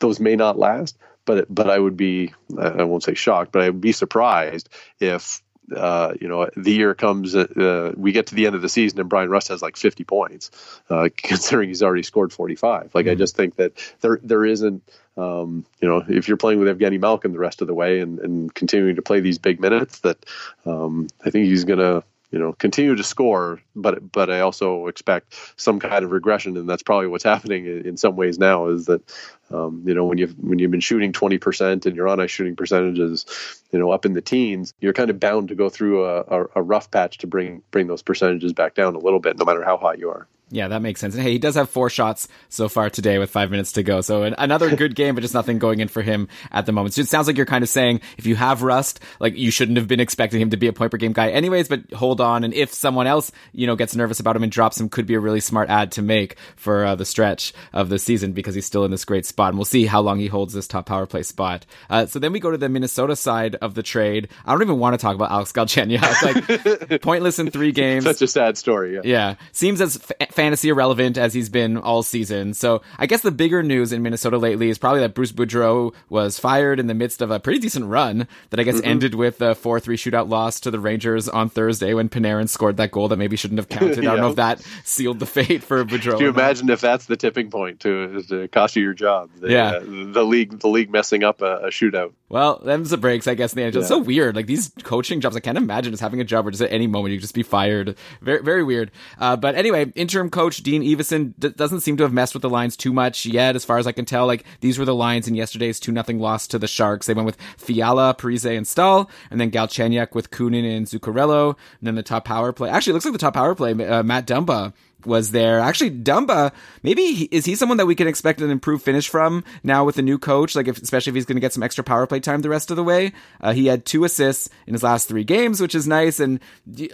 those may not last, but but I would be I won't say shocked, but I would be surprised if uh, you know the year comes uh, we get to the end of the season and Bryan Rust has like 50 points, uh, considering he's already scored 45. Like I just think that there there isn't. Um, you know, if you're playing with Evgeny Malkin the rest of the way and, and continuing to play these big minutes, that um, I think he's going to you know continue to score but but i also expect some kind of regression and that's probably what's happening in, in some ways now is that um, you know when you've when you've been shooting 20% and your on ice shooting percentages you know up in the teens you're kind of bound to go through a, a, a rough patch to bring bring those percentages back down a little bit no matter how hot you are Yeah, that makes sense. And hey, he does have four shots so far today with five minutes to go. So an, another good game, but just nothing going in for him at the moment. So it sounds like you're kind of saying if you have Rust, like you shouldn't have been expecting him to be a point per game guy anyways, but hold on. And if someone else, you know, gets nervous about him and drops him, could be a really smart ad to make for uh, the stretch of the season because he's still in this great spot. And we'll see how long he holds this top power play spot. Uh, so then we go to the Minnesota side of the trade. I don't even want to talk about Alex Galchenyuk. Like pointless in three games. such a sad story yeah. Yeah, seems as f- fantasy irrelevant as he's been all season. So I guess the bigger news in Minnesota lately is probably that Bruce Boudreau was fired in the midst of a pretty decent run that I guess mm-hmm. ended with a 4 3 shootout loss to the Rangers on Thursday when Panarin scored that goal that maybe shouldn't have counted. yeah. I don't know if that sealed the fate for Boudreau. Do you imagine if that's the tipping point to, to cost you your job? The, yeah. Uh, the league, the league messing up a, a shootout. Well, them's the breaks, I guess, in the NHL. Yeah. It's so weird. Like these coaching jobs, I can't imagine just having a job where just at any moment you just be fired. Very, very weird. Uh, but anyway, interim coach Dean Evason d- doesn't seem to have messed with the lines too much yet, as far as I can tell. Like these were the lines in yesterday's two nothing loss to the Sharks. They went with Fiala, Parise, and Staal, and then Galchenyuk with Kunin and Zuccarello, and then the top power play. Actually, it looks like the top power play. Uh, Matt Dumba was there. Actually, Dumba, maybe he, is he someone that we can expect an improved finish from now with the new coach? Like, if, especially if he's going to get some extra power play time the rest of the way. Uh, he had two assists in his last three games, which is nice, and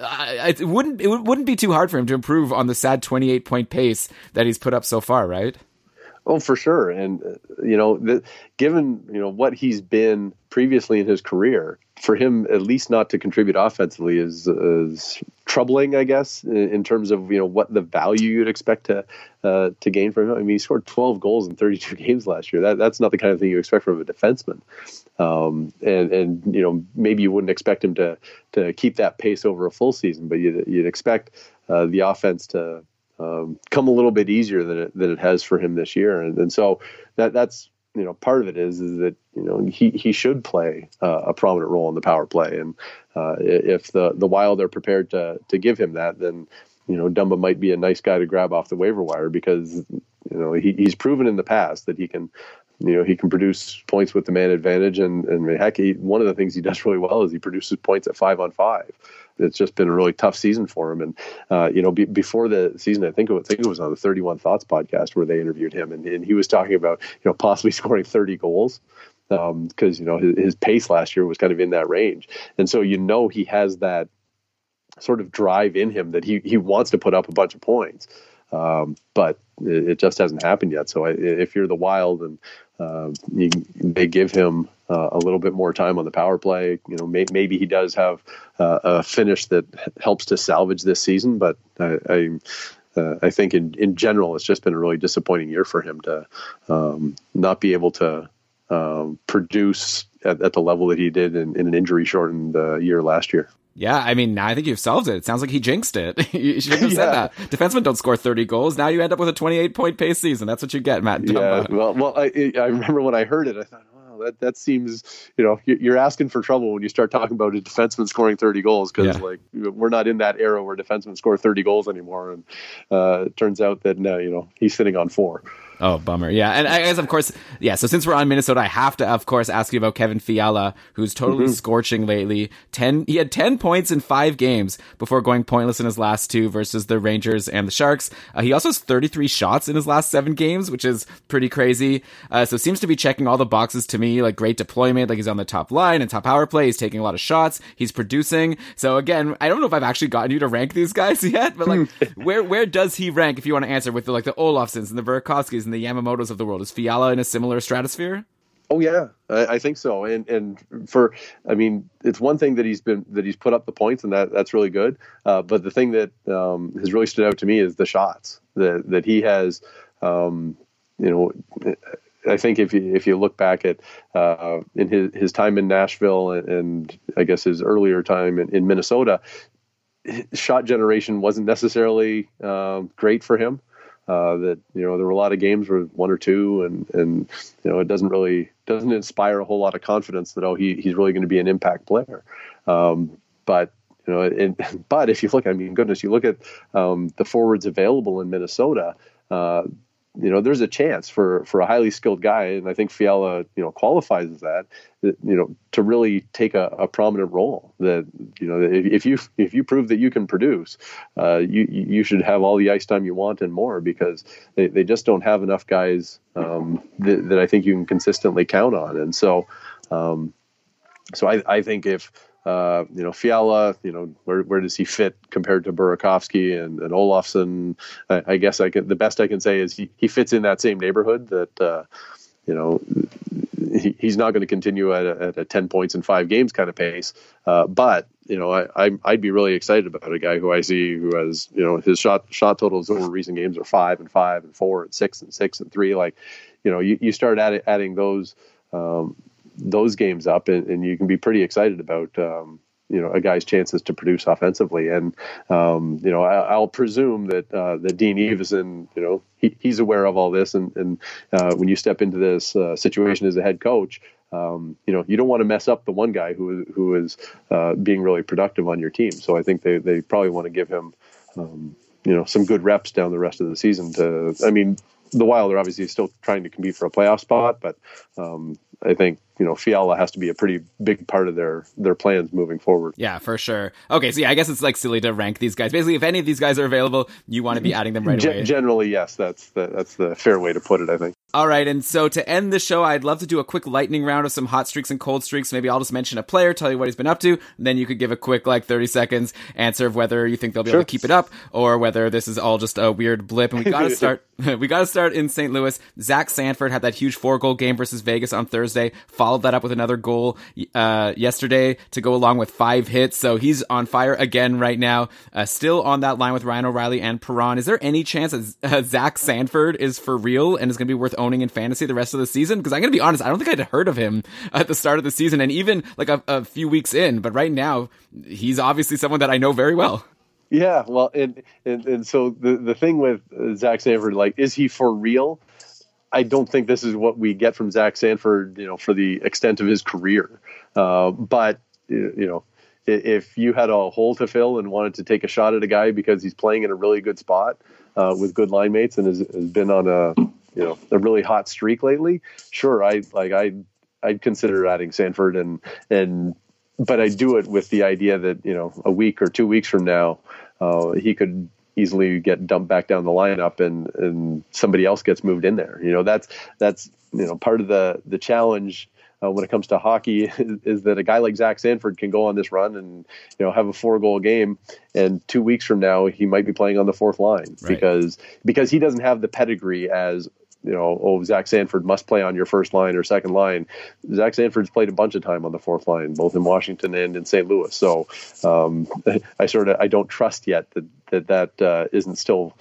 uh, it wouldn't it wouldn't be too hard for him to improve on the sad twenty eight point pace that he's put up so far, right? Oh, for sure. And uh, you know, the, given you know what he's been previously in his career, for him at least not to contribute offensively is, is troubling, I guess, in, terms of you know what the value you'd expect to uh, to gain from him. I mean, he scored 12 goals in 32 games last year. That that's not the kind of thing you expect from a defenseman. Um, and and you know maybe you wouldn't expect him to to keep that pace over a full season, but you'd, you'd expect uh, the offense to um, come a little bit easier than it than it has for him this year, and, and so that that's you know part of it is is that you know he he should play uh, a prominent role in the power play, and uh, if the the Wild are prepared to to give him that, then you know Dumba might be a nice guy to grab off the waiver wire because you know he, he's proven in the past that he can you know he can produce points with the man advantage. And and heck he, one of the things he does really well is he produces points at five on five it's just been a really tough season for him. And uh, you know, be, before the season, I think it, I think it was on the Thirty One Thoughts podcast where they interviewed him, and, and he was talking about you know possibly scoring thirty goals because um, you know his, his pace last year was kind of in that range, and so you know he has that sort of drive in him that he he wants to put up a bunch of points. Um, but it, it, just hasn't happened yet. So I, if you're the Wild and uh, you, they give him uh, a little bit more time on the power play. You know, may, maybe he does have uh, a finish that helps to salvage this season, but I, I, uh, I, think in, in general, it's just been a really disappointing year for him to um, not be able to um, produce at, at, the level that he did in, in an injury shortened uh, year last year. Yeah, I mean, now I think you've solved it. It sounds like he jinxed it. you shouldn't have yeah. said that. Defensemen don't score 30 goals. Now you end up with a 28 point pace season. That's what you get, Matt. Yeah, well, well, I, I remember when I heard it, I thought, that that seems you know you're asking for trouble when you start talking about a defenseman scoring 30 goals because yeah. like we're not in that era where defensemen score 30 goals anymore, and uh, it turns out that no, you know he's sitting on four. Oh, bummer. Yeah. And I guess, of course, yeah. So since we're on Minnesota, I have to, of course, ask you about Kevin Fiala, who's totally mm-hmm. scorching lately. 10, he had 10 points in five games before going pointless in his last two versus the Rangers and the Sharks. Uh, he also has 33 shots in his last seven games, which is pretty crazy. Uh, so seems to be checking all the boxes to me, like great deployment, like he's on the top line and top power play. He's taking a lot of shots. He's producing. So again, I don't know if I've actually gotten you to rank these guys yet, but like, where, where does he rank if you want to answer with the, like the Olofssons and the Burakovskis and the Yamamotos of the world. Is Fiala in a similar stratosphere? Oh yeah, I, I, think so. And and for I mean, it's one thing that he's been that he's put up the points, and that that's really good. Uh, but the thing that um, has really stood out to me is the shots that that he has. Um, you know, I think if you if you look back at uh, in his his time in Nashville and, and I guess his earlier time in, in Minnesota, shot generation wasn't necessarily um, great for him. Uh, that you know there were a lot of games where one or two, and and you know it doesn't really doesn't inspire a whole lot of confidence that oh he he's really going to be an impact player. Um, but you know, and, but if you look, I mean, goodness, you look at um, the forwards available in Minnesota. Uh, you know, there's a chance for for a highly skilled guy, and I think Fiala, you know, qualifies as that, you know, to really take a, a prominent role. That you know, if, if, you if you prove that you can produce, uh, you you should have all the ice time you want and more because they, they just don't have enough guys um, that, that I think you can consistently count on, and so. Um, so I, I think if uh, you know, Fiala, you know, where, where does he fit compared to Burakovsky and, and Olofsson? I, I, guess I can, the best I can say is he, he fits in that same neighborhood that, uh, you know, he, he's not going to continue at a, at a, 10 points in five games kind of pace. Uh, but, you know, I, I, would be really excited about a guy who I see who has, you know, his shot shot totals over recent games are five and five and four and six and six and three. Like, you know, you, you start add, adding those um, those games up and, and, you can be pretty excited about, um, you know a guy's chances to produce offensively. And um, you know, I, will presume that uh, that Dean Evason, you know, he, he's aware of all this. And, and uh, when you step into this uh, situation as a head coach, um, you know, you don't want to mess up the one guy who who is uh, being really productive on your team. So I think they they probably want to give him. Um, you know some good reps down the rest of the season to i mean the wild are obviously still trying to compete for a playoff spot but um, I think you know Fiala has to be a pretty big part of their their plans moving forward. Yeah, for sure. Okay, so yeah, I guess it's like silly to rank these guys. Basically, if any of these guys are available, you want to be adding them right away. Generally, yes, that's the that's the fair way to put it. I think. All right, and so to end the show, I'd love to do a quick lightning round of some hot streaks and cold streaks. Maybe I'll just mention a player, tell you what he's been up to, and then you could give a quick, like, 30 seconds answer of whether you think they'll be sure. able to keep it up or whether this is all just a weird blip. And we gotta start, we gotta start in St. Louis. Zach Sanford had that huge four goal game versus Vegas on Thursday, followed that up with another goal, uh, yesterday to go along with five hits. So he's on fire again right now, uh, still on that line with Ryan O'Reilly and Perron. Is there any chance that uh, Zach Sanford is for real and is gonna be worth owning in fantasy the rest of the season? Because I'm going to be honest, I don't think I'd heard of him at the start of the season and even like a, a few weeks in. But right now, he's obviously someone that I know very well. Yeah, well, and and, and so the the thing with Zach Sanford, like, is he for real? I don't think this is what we get from Zach Sanford, you know, for the extent of his career. Uh, but you know, if you had a hole to fill and wanted to take a shot at a guy because he's playing in a really good spot uh, with good line mates and has, has been on a you know a really hot streak lately, sure, I like I I'd consider adding Sanford and and but I do it with the idea that you know a week or two weeks from now uh, he could easily get dumped back down the lineup and and somebody else gets moved in there. You know that's that's you know part of the the challenge uh, when it comes to hockey is, is, that a guy like Zach Sanford can go on this run and you know have a four goal game, and two weeks from now he might be playing on the fourth line right. because because he doesn't have the pedigree as you know, oh, Zach Sanford must play on your first line or second line. Zach Sanford's played a bunch of time on the fourth line, both in Washington and in St. Louis. So um, I sort of I don't trust yet that that that uh, not still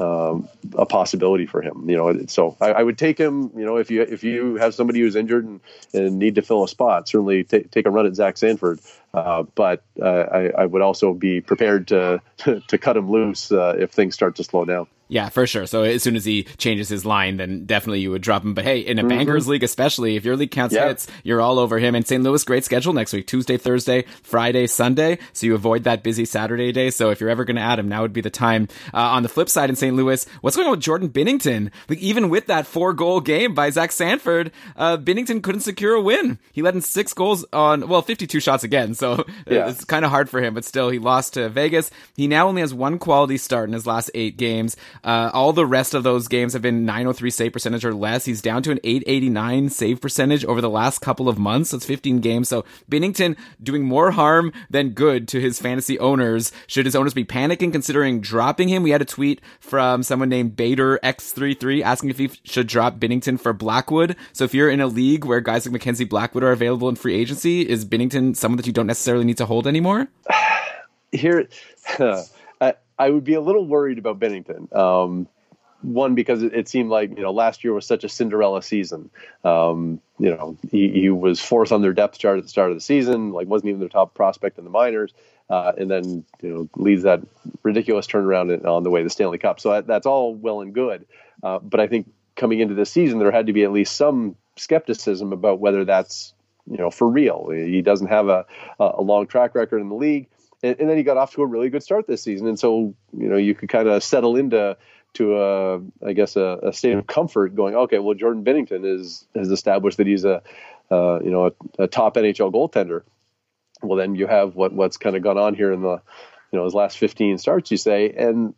um, a possibility for him. You know, so I, I, would take him. You know, if you if you have somebody who's injured and, and need to fill a spot, certainly t- take a run at Zach Sanford. Uh, but uh, I, I, would also be prepared to to, cut him loose uh, if things start to slow down. Yeah, for sure. So as soon as he changes his line, then definitely you would drop him. But hey, in a mm-hmm. bankers league, especially if your league counts yeah. hits, you're all over him. And St. Louis, great schedule next week: Tuesday, Thursday, Friday, Sunday. So you avoid that busy Saturday day. So if you're ever going to add him, now would be the time. Uh, on the flip side, in St. Louis, what's going on with Jordan Binnington? Like even with that four goal game by Zach Sanford, uh, Binnington couldn't secure a win. He led in six goals on well, 52 shots again. So yeah. it's kind of hard for him. But still, he lost to Vegas. He now only has one quality start in his last eight games. Uh, all the rest of those games have been 903 save percentage or less. He's down to an 889 save percentage over the last couple of months. That's 15 games. So Binnington doing more harm than good to his fantasy owners. Should his owners be panicking considering dropping him? We had a tweet from someone named Bader X33 asking if he should drop Binnington for Blackwood. So if you're in a league where guys like Mackenzie Blackwood are available in free agency, is Binnington someone that you don't necessarily need to hold anymore? Here, I, would be a little worried about Binnington. Um, one because it, seemed like you know last year was such a Cinderella season. Um, you know, he, he, was fourth on their depth chart at the start of the season, like wasn't even their top prospect in the minors, uh, and then you know leads that ridiculous turnaround on the way to the Stanley Cup. So that's all well and good, uh, but I think coming into this season there had to be at least some skepticism about whether that's you know for real. He doesn't have a a long track record in the league. And, and then he got off to a really good start this season, and so you know you could kind of settle into to a, I guess, a, a, state of comfort, going, okay, well, Jordan Binnington is has established that he's a, uh, you know, a, a, top NHL goaltender. Well, then you have what what's kind of gone on here in the, you know, his last 15 starts, you say, and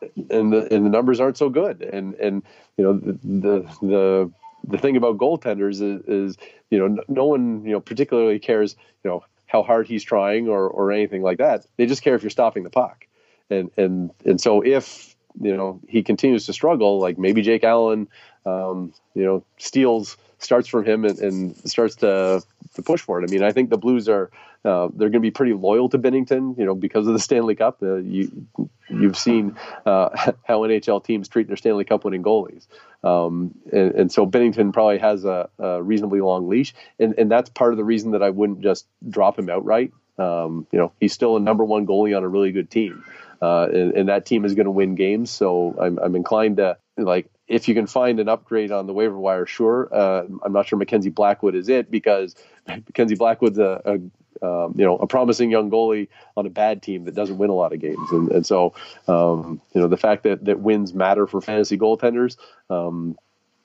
and the and the numbers aren't so good, and and you know the the the, the thing about goaltenders is, is you know no one you know particularly cares you know how hard he's trying or or anything like that. They just care if you're stopping the puck, and and and so if you know he continues to struggle, like maybe Jake Allen, um, you know, steals starts from him and, and starts to to push for it. I mean, I think the Blues are uh, they're going to be pretty loyal to Binnington, you know, because of the Stanley Cup. Uh, you you've seen uh, how NHL teams treat their Stanley Cup winning goalies, um, and, and, so Binnington probably has a, a, reasonably long leash, and and that's part of the reason that I wouldn't just drop him outright. Um, you know, he's still a number one goalie on a really good team. Uh, and, and, that team is going to win games. So I'm, I'm inclined to like if you can find an upgrade on the waiver wire, sure. Uh, I'm not sure Mackenzie Blackwood is it because Mackenzie Blackwood's a, a um, you know, a promising young goalie on a bad team that doesn't win a lot of games. And, and so, um, you know, the fact that, that wins matter for fantasy goaltenders, um,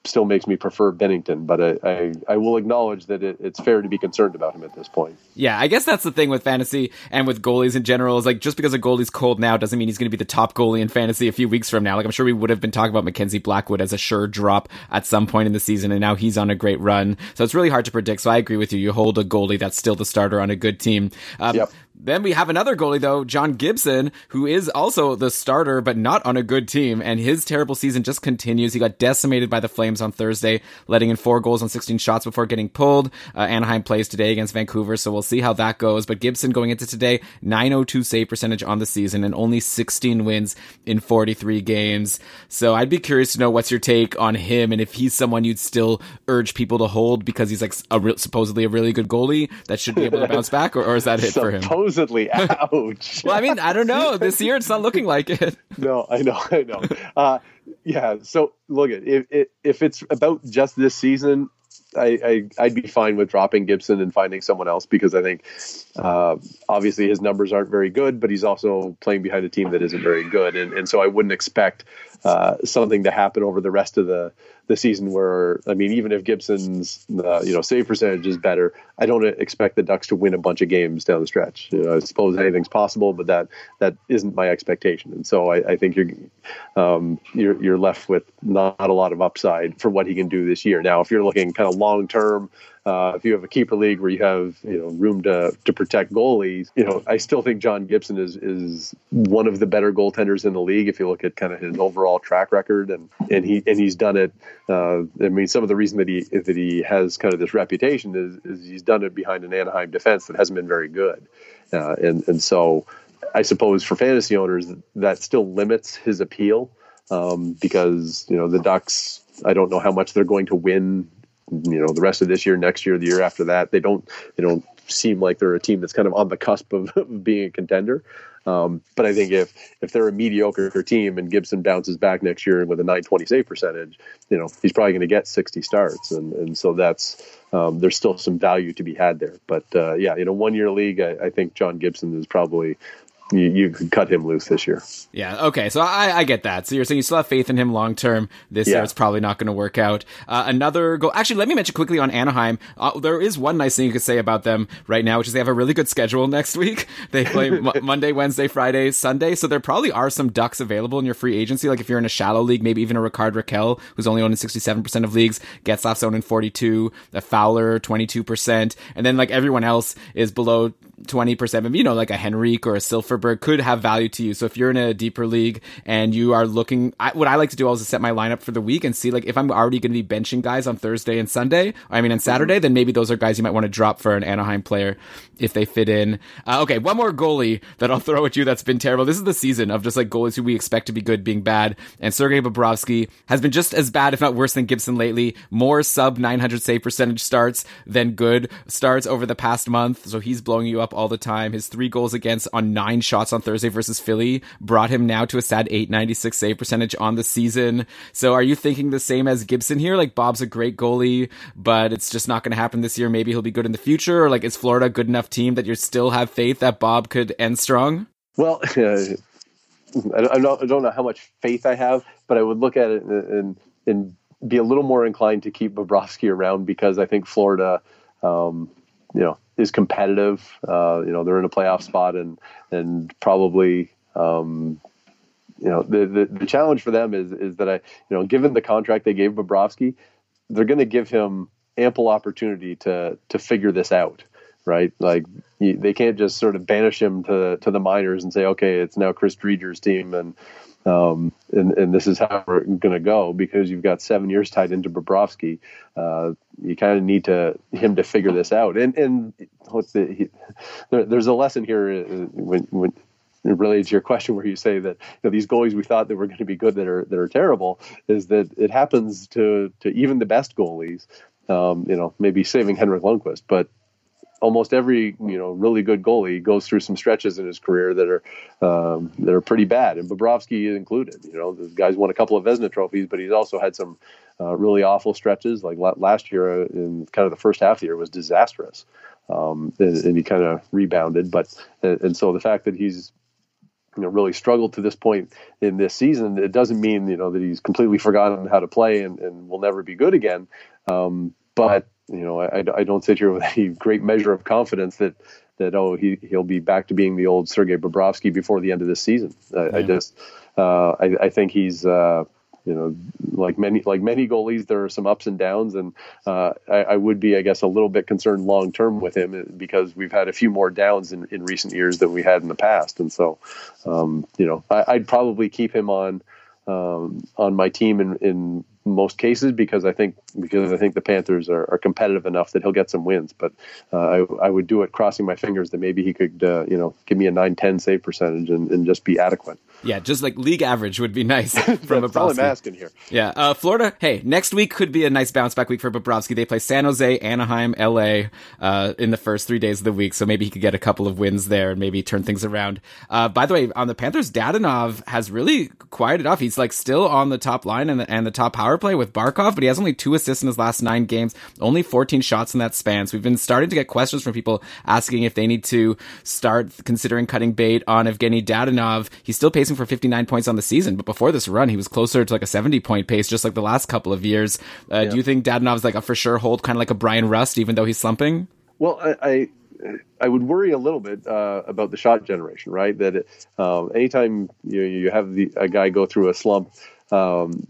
still makes me prefer Binnington, but I, I, I will acknowledge that it, it's fair to be concerned about him at this point. Yeah, I guess that's the thing with fantasy and with goalies in general is like just because a goalie's cold now doesn't mean he's going to be the top goalie in fantasy a few weeks from now. Like I'm sure we would have been talking about Mackenzie Blackwood as a sure drop at some point in the season, and now he's on a great run. So it's really hard to predict. So I agree with you. You hold a goalie that's still the starter on a good team. Um, yep. Then we have another goalie though, John Gibson, who is also the starter, but not on a good team. And his terrible season just continues. He got decimated by the Flames on Thursday, letting in four goals on 16 shots before getting pulled. Uh, Anaheim plays today against Vancouver, so we'll see how that goes. But Gibson going into today, 902 save percentage on the season and only 16 wins in 43 games. So I'd be curious to know what's your take on him and if he's someone you'd still urge people to hold because he's like a re- supposedly a really good goalie that should be able to bounce back, or, or is that it for him? supposedly. Ouch. well, I mean, I don't know. This year, it's not looking like it. no, I know, I know. Uh, yeah. So look at if if it's about just this season, I, I would be fine with dropping Gibson and finding someone else because I think uh, obviously his numbers aren't very good, but he's also playing behind a team that isn't very good, and and so I wouldn't expect uh, something to happen over the rest of the the season where I mean, even if Gibson's uh, you know save percentage is better, I don't expect the Ducks to win a bunch of games down the stretch. You know, I suppose anything's possible, but that that isn't my expectation, and so I, I think you're um, you're you're left with not a lot of upside for what he can do this year. Now, if you're looking kind of long term, uh, if you have a keeper league where you have you know room to to protect goalies, you know I still think John Gibson is is one of the better goaltenders in the league. If you look at kind of his overall track record, and and he and he's done it. Uh, I mean, some of the reason that he that he has kind of this reputation is is he's done it behind an Anaheim defense that hasn't been very good, uh, and and so I suppose for fantasy owners that still limits his appeal um, because you know the Ducks. I don't know how much they're going to win you know the rest of this year, next year, the year after that. They don't they don't seem like they're a team that's kind of on the cusp of, being a contender. Um, but I think if if they're a mediocre team and Gibson bounces back next year with a 920 save percentage, you know he's probably going to get 60 starts, and and so that's um, there's still some value to be had there. But uh, yeah, you know, one year league, I, I, think John Gibson is probably you, you could cut him loose this year. Yeah. Okay. So I, I get that. So you're saying you still have faith in him long term. This yeah. year it's probably not going to work out. Uh, another goal. Actually, let me mention quickly on Anaheim. Uh, there is one nice thing you could say about them right now, which is they have a really good schedule next week. They play m- Monday, Wednesday, Friday, Sunday. So there probably are some ducks available in your free agency. Like if you're in a shallow league, maybe even a Rickard Rakell, who's only owned in 67% of leagues, Getzlaf's owned in 42, a Fowler 22%, and then like everyone else is below 20%. Maybe, you know, like a Henrique or a Silfverberg could have value to you. So if you're in a deeper league and you are looking, I, what I like to do is set my lineup for the week and see like if I'm already going to be benching guys on Thursday and Sunday, I mean, on Saturday, then maybe those are guys you might want to drop for an Anaheim player if they fit in. Uh, okay. One more goalie that I'll throw at you that's been terrible. This is the season of just like goalies who we expect to be good being bad. And Sergei Bobrovsky has been just as bad, if not worse than Gibson lately. More sub 900 save percentage starts than good starts over the past month. So he's blowing you up all the time. His three goals against on nine shots on Thursday versus Philly brought him now to a sad 896 save percentage on the season. So are you thinking the same as Gibson here? Like Bob's a great goalie, but it's just not going to happen this year. Maybe he'll be good in the future. Or like is Florida a good enough team that you still have faith that Bob could end strong? Well, uh, I, don't, I don't know how much faith I have, but I would look at it and, and, be a little more inclined to keep Bobrovsky around because I think Florida, um, you know, is competitive. Uh, you know, they're in a playoff spot and and probably um, you know the, the, the challenge for them is is that I you know given the contract they gave Bobrovsky, they're going to give him ample opportunity to to figure this out, right? Like they can't just sort of banish him to to the minors and say, okay, it's now Chris Driedger's team and um, and, and this is how we're going to go because you've got seven years tied into Bobrovsky. Uh, you kind of need to him to figure this out. And and the, he, there, there's a lesson here uh, when when related to your question where you say that you know, these goalies we thought that were going to be good that are that are terrible is that it happens to to even the best goalies. Um, you know, maybe saving Henrik Lundqvist, but almost every you know really good goalie goes through some stretches in his career that are um, that are pretty bad, and Bobrovsky included. You know, the guy's won a couple of Vezina trophies, but he's also had some uh, really awful stretches. Like last year, uh, in kind of the first half of the year, was disastrous, um, and, and, he kind of rebounded. But and, and so the fact that he's you know really struggled to this point in this season, it doesn't mean you know that he's completely forgotten how to play and, and will never be good again. Um, but you know, I, I don't sit here with any great measure of confidence that that oh he he'll be back to being the old Sergei Bobrovsky before the end of this season. I, yeah. I just uh, I, I, think he's uh, you know like many like many goalies there are some ups and downs and uh, I, I, would be I guess a little bit concerned long term with him because we've had a few more downs in, in recent years than we had in the past and so um, you know I, would probably keep him on um, on my team in, in most cases because I think because I think the Panthers are, are competitive enough that he'll get some wins. But uh, I, I would do it crossing my fingers that maybe he could uh, you know give me a 9-10 save percentage and, and just be adequate. Yeah, just like league average would be nice from That's all I'm asking here. Yeah, uh, Florida. Hey, next week could be a nice bounce back week for Bobrovsky. They play San Jose, Anaheim, LA uh, in the first three days of the week, so maybe he could get a couple of wins there and maybe turn things around. Uh, by the way, on the Panthers, Dadonov has really quieted off. He's like still on the top line and the, and the top power play with Barkov, but he has only two assists in his last nine games, only 14 shots in that span. So we've been starting to get questions from people asking if they need to start considering cutting bait on Evgeny Dadonov. He's still pacing for 59 points on the season, but before this run, he was closer to like a 70 point pace, just like the last couple of years. Uh, yeah. Do you think Dadonov's like a for sure hold, kind of like a Bryan Rust, even though he's slumping? Well, I, I I would worry a little bit uh, about the shot generation, right? That it, um, anytime you you have the, a guy go through a slump, um,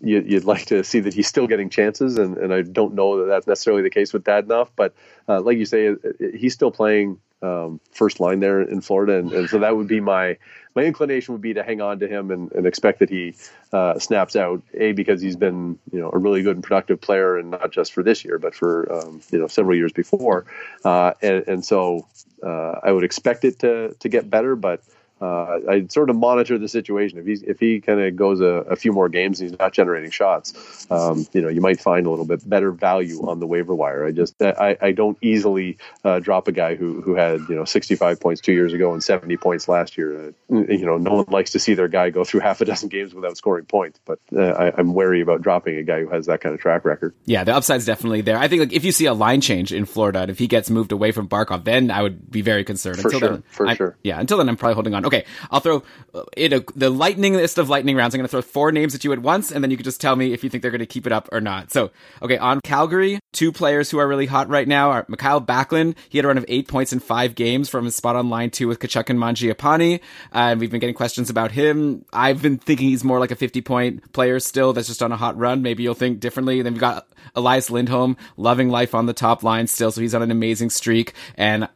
you, would like to see that he's still getting chances, and, and I don't know that that's necessarily the case with Dadonov, but uh, like you say, he's still playing um, first line there in Florida, and, and, so that would be my my inclination would be to hang on to him and, and expect that he uh, snaps out. A because he's been you know a really good and productive player, and not just for this year, but for um, you know several years before, uh, and, and, so uh, I would expect it to to get better, but uh, I sort of monitor the situation. If he if he kind of goes a, a, few more games and he's not generating shots, um, you know, you might find a little bit better value on the waiver wire. I just I, I don't easily uh, drop a guy who who had you know 65 points two years ago and 70 points last year. Uh, you know, no one likes to see their guy go through half a dozen games without scoring points, but uh, I, am wary about dropping a guy who has that kind of track record. Yeah, the upside's definitely there. I think like if you see a line change in Florida, and if he gets moved away from Barkov, then I would be very concerned. For until sure, then, for I, sure. Yeah, until then I'm probably holding on. Okay, I'll throw uh, in a, the lightning list of lightning rounds. I'm going to throw four names at you at once, and then you can just tell me if you think they're going to keep it up or not. So, okay, on Calgary, two players who are really hot right now are Mikael Backlund. He had a run of eight points in five games from his spot on line two with Tkachuk and Mangiapane. Uh, and we've been getting questions about him. I've been thinking he's more like a 50 point player still that's just on a hot run. Maybe you'll think differently. Then we've got Elias Lindholm loving life on the top line still. So he's on an amazing streak. And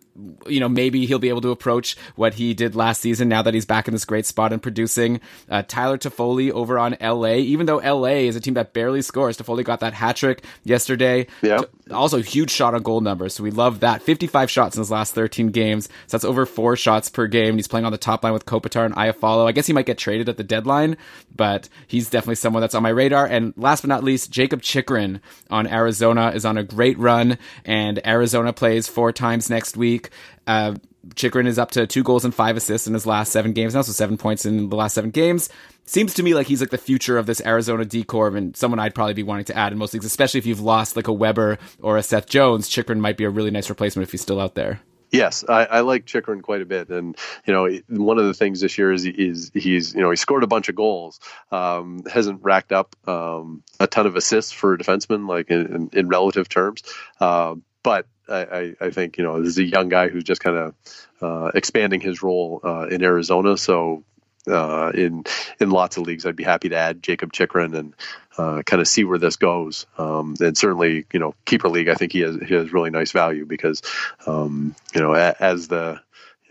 you know, maybe he'll be able to approach what he did last season now that he's back in this great spot and producing. Uh, Tyler Toffoli over on LA, even though LA is a team that barely scores, Toffoli got that hat trick yesterday. Yeah. Also, huge shot on goal numbers. So we love that. 55 shots in his last 13 games. So that's over four shots per game. He's playing on the top line with Kopitar and Iafallo. I guess he might get traded at the deadline, but he's definitely someone that's on my radar. And last but not least, Jacob Chychrun on Arizona is on a great run and Arizona plays four times next week week. Uh, Chychrun is up to two goals and five assists in his last seven games now, so seven points in the last seven games. Seems to me like he's like the future of this Arizona D Corps and someone I'd probably be wanting to add in most leagues, especially if you've lost like a Weber or a Seth Jones. Chychrun might be a really nice replacement if he's still out there. Yes, I, I like Chychrun quite a bit, and you know, one of the things this year is, is he's you know he scored a bunch of goals, um, hasn't racked up um, a ton of assists for a defenseman, like in, in, in relative terms, uh, but I, I, think you know this is a young guy who's just kind of uh, expanding his role uh, in Arizona. So uh, in in lots of leagues, I'd be happy to add Jacob Chychrun and uh, kind of see where this goes. Um, and certainly, you know, keeper league, I think he has he has really nice value because um, you know as the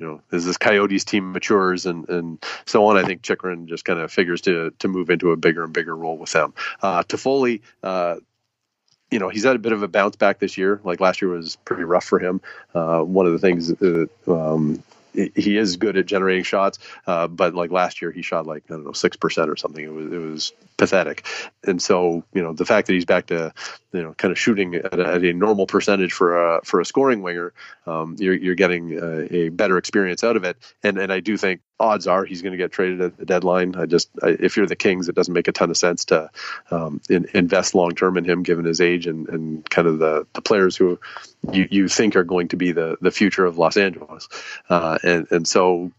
you know, as this Coyotes team matures and, and so on, I think Chychrun just kind of figures to to move into a bigger and bigger role with them. Uh, Toffoli, uh, you know, he's had a bit of a bounce back this year. Like last year was pretty rough for him. Uh, one of the things that um, he is good at generating shots, uh, but like last year he shot like I don't know six percent or something. It was it was pathetic, and so you know the fact that he's back to you know kind of shooting at a, at a normal percentage for a for a scoring winger, um, you're you're getting a, a, better experience out of it, and and I do think odds are he's going to get traded at the deadline. I just I, if you're the Kings, it doesn't make a ton of sense to um, in, invest long term in him given his age and and kind of the the players who you, you think are going to be the the future of Los Angeles, uh, and and so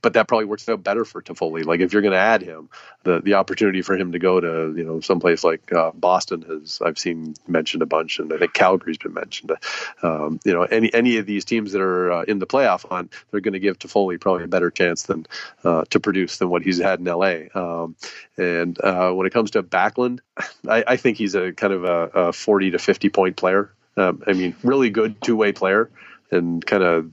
but that probably works out better for Toffoli. Like if you're going to add him, the the opportunity for him to go to you know someplace like uh, Boston has I've seen mentioned a bunch, and I think Calgary's been mentioned. Um, you know any any of these teams that are uh, in the playoff hunt, they're going to give Toffoli probably a better chance than uh, to produce than what he's had in LA. Um, and uh, when it comes to Backlund, I, I, think he's a kind of a, a 40 to 50 point player. Um, I mean, really good two way player and kind of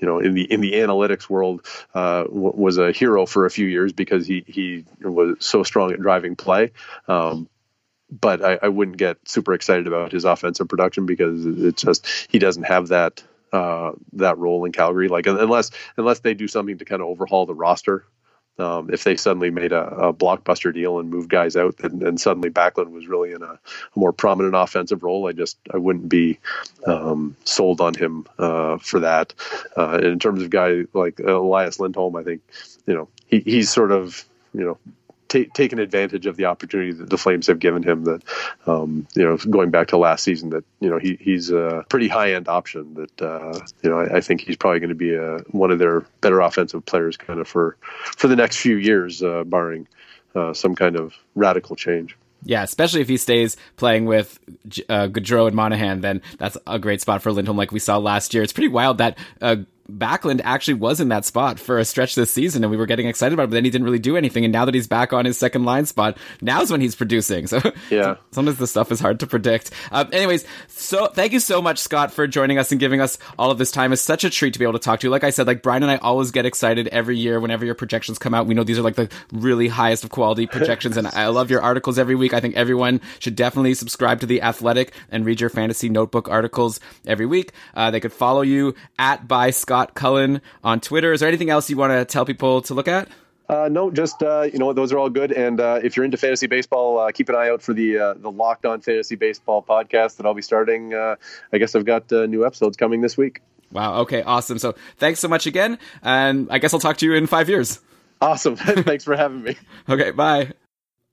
you know in the in the analytics world uh, w- was a hero for a few years because he he was so strong at driving play. Um, but I, I, wouldn't get super excited about his offensive production because it's just he doesn't have that uh, that role in Calgary. Like unless unless they do something to kind of overhaul the roster um, if they suddenly made a, a, blockbuster deal and moved guys out, and, suddenly Backlund was really in a, a, more prominent offensive role, I just I wouldn't be um, sold on him uh, for that. Uh, in terms of guy like Elias Lindholm, I think you know he, he's sort of you know t- taken advantage of the opportunity that the Flames have given him. That um, you know, going back to last season, that you know he, he's a pretty high end option. That uh, you know, I, I, think he's probably going to be a, one of their better offensive players, kind of for for the next few years, uh, barring uh, some kind of radical change. Yeah, especially if he stays playing with uh, Gaudreau and Monahan, then that's a great spot for Lindholm, like we saw last year. It's pretty wild that uh, Backlund actually was in that spot for a stretch this season, and we were getting excited about it. But then he didn't really do anything, and now that he's back on his second line spot, now's when he's producing. So yeah, sometimes the stuff is hard to predict. Uh, anyways, so thank you so much, Scott, for joining us and giving us all of this time. It's such a treat to be able to talk to you. Like I said, like Brian and I always get excited every year whenever your projections come out. We know these are like the really highest of quality projections, and I love your articles every week. I think everyone should definitely subscribe to the Athletic and read your fantasy notebook articles every week. Uh, they could follow you at by Scott Cullen on Twitter. Is there anything else you want to tell people to look at? Uh, no, just uh, you know those are all good. And uh, if you're into fantasy baseball, uh, keep an eye out for the uh, the Locked On Fantasy Baseball podcast that I'll be starting. Uh, I guess I've got new episodes coming this week. Wow. Okay. Awesome. So thanks so much again, and I guess I'll talk to you in five years. Awesome. thanks for having me. Okay. Bye.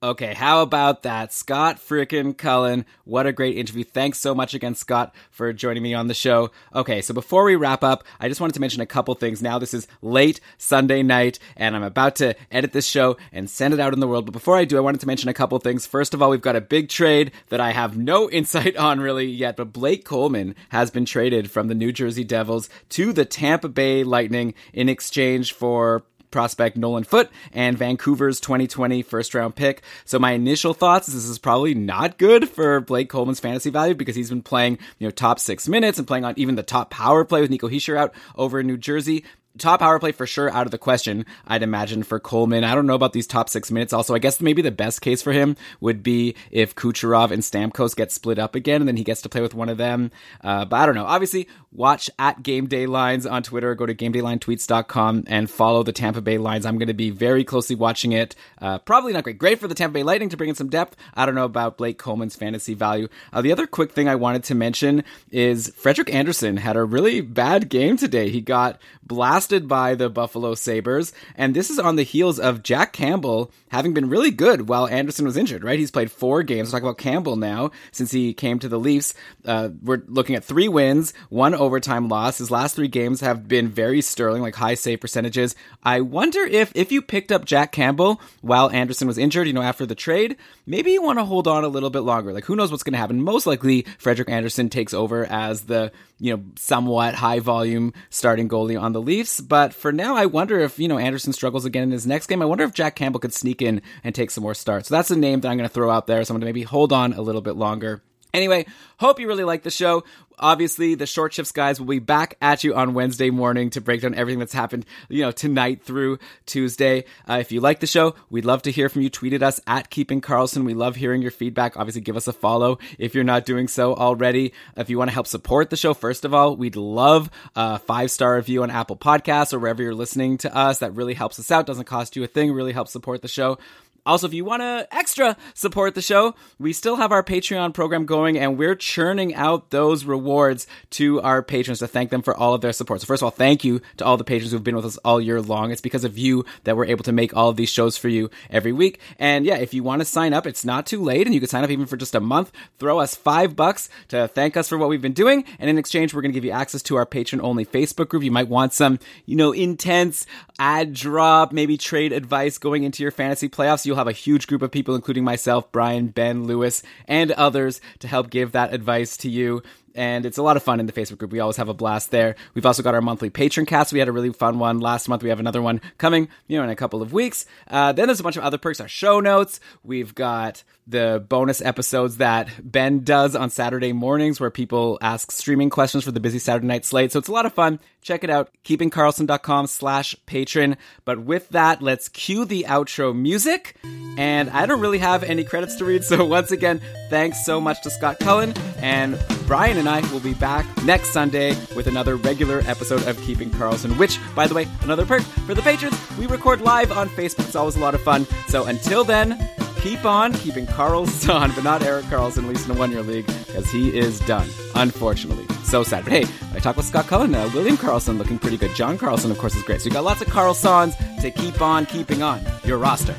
Okay, how about that? Scott freaking Cullen. What a great interview. Thanks so much again, Scott, for joining me on the show. Okay, so before we wrap up, I just wanted to mention a couple things. Now, this is late Sunday night, and I'm about to edit this show and send it out in the world. But before I do, I wanted to mention a couple things. First of all, we've got a big trade that I have no insight on really yet, but Blake Coleman has been traded from the New Jersey Devils to the Tampa Bay Lightning in exchange for prospect Nolan Foote and Vancouver's 2020 first round pick. So my initial thoughts is this is probably not good for Blake Coleman's fantasy value because he's been playing, you know, top six minutes and playing on even the top power play with Nico Hischier out over in New Jersey top power play for sure out of the question, I'd imagine for Coleman. I don't know about these top six minutes. Also, I guess maybe the best case for him would be if Kucherov and Stamkos get split up again and then he gets to play with one of them. Uh, but I don't know. Obviously, watch at Game Day Lines on Twitter. Go to GameDayLineTweets.com and follow the Tampa Bay Lines. I'm going to be very closely watching it. Uh, probably not great. Great for the Tampa Bay Lightning to bring in some depth. I don't know about Blake Coleman's fantasy value. Uh, the other quick thing I wanted to mention is Frederik Andersen had a really bad game today. He got blasted by the Buffalo Sabres. And this is on the heels of Jack Campbell having been really good while Andersen was injured, right? He's played four games. Talk about Campbell now since he came to the Leafs. Uh, we're looking at three wins, one overtime loss. His last three games have been very sterling, like high save percentages. I wonder if, if you picked up Jack Campbell while Andersen was injured, you know, after the trade, maybe you want to hold on a little bit longer. Like, who knows what's going to happen? Most likely, Frederik Andersen takes over as the, you know, somewhat high volume starting goalie on the Leafs. But for now, I wonder if, you know, Andersen struggles again in his next game. I wonder if Jack Campbell could sneak in and take some more starts. So that's a name that I'm going to throw out there. So I'm going to maybe hold on a little bit longer. Anyway, hope you really like the show. Obviously, the short shifts guys will be back at you on Wednesday morning to break down everything that's happened, you know, tonight through Tuesday. Uh, if you like the show, we'd love to hear from you. Tweet at us at Keeping Karlsson. We love hearing your feedback. Obviously, give us a follow if you're not doing so already. If you want to help support the show, first of all, we'd love a five star review on Apple Podcasts or wherever you're listening to us. That really helps us out. Doesn't cost you a thing. Really helps support the show. Also, if you want to extra support the show, we still have our Patreon program going and we're churning out those rewards to our patrons to thank them for all of their support. So first of all, thank you to all the patrons who've been with us all year long. It's because of you that we're able to make all of these shows for you every week. And yeah, if you want to sign up, it's not too late and you can sign up even for just a month. Throw us five bucks to thank us for what we've been doing. And in exchange, we're going to give you access to our patron only Facebook group. You might want some, you know, intense ad drop, maybe trade advice going into your fantasy playoffs. You'll have a huge group of people, including myself, Brian, Ben, Lewis, and others to help give that advice to you. And it's a lot of fun in the Facebook group. We always have a blast there. We've also got our monthly patron cast. We had a really fun one last month. We have another one coming, you know, in a couple of weeks. Uh, then there's a bunch of other perks. Our show notes. We've got the bonus episodes that Ben does on Saturday mornings where people ask streaming questions for the busy Saturday night slate. So it's a lot of fun. Check it out. keepingkarlsson.com slash patron. But with that, let's cue the outro music. And I don't really have any credits to read. So once again, thanks so much to Scott Cullen and Brian and I will be back next Sunday with another regular episode of Keeping Karlsson, which, by the way, another perk for the patrons, we record live on Facebook. It's always a lot of fun. So until then, keep on keeping Karlsson, but not Erik Karlsson, at least in a one year league, because he is done, unfortunately. So sad. But hey, I talked with Scott Cullen, uh, William Karlsson looking pretty good. John Carlson, of course, is great. So you got lots of Carlsons to keep on keeping on your roster.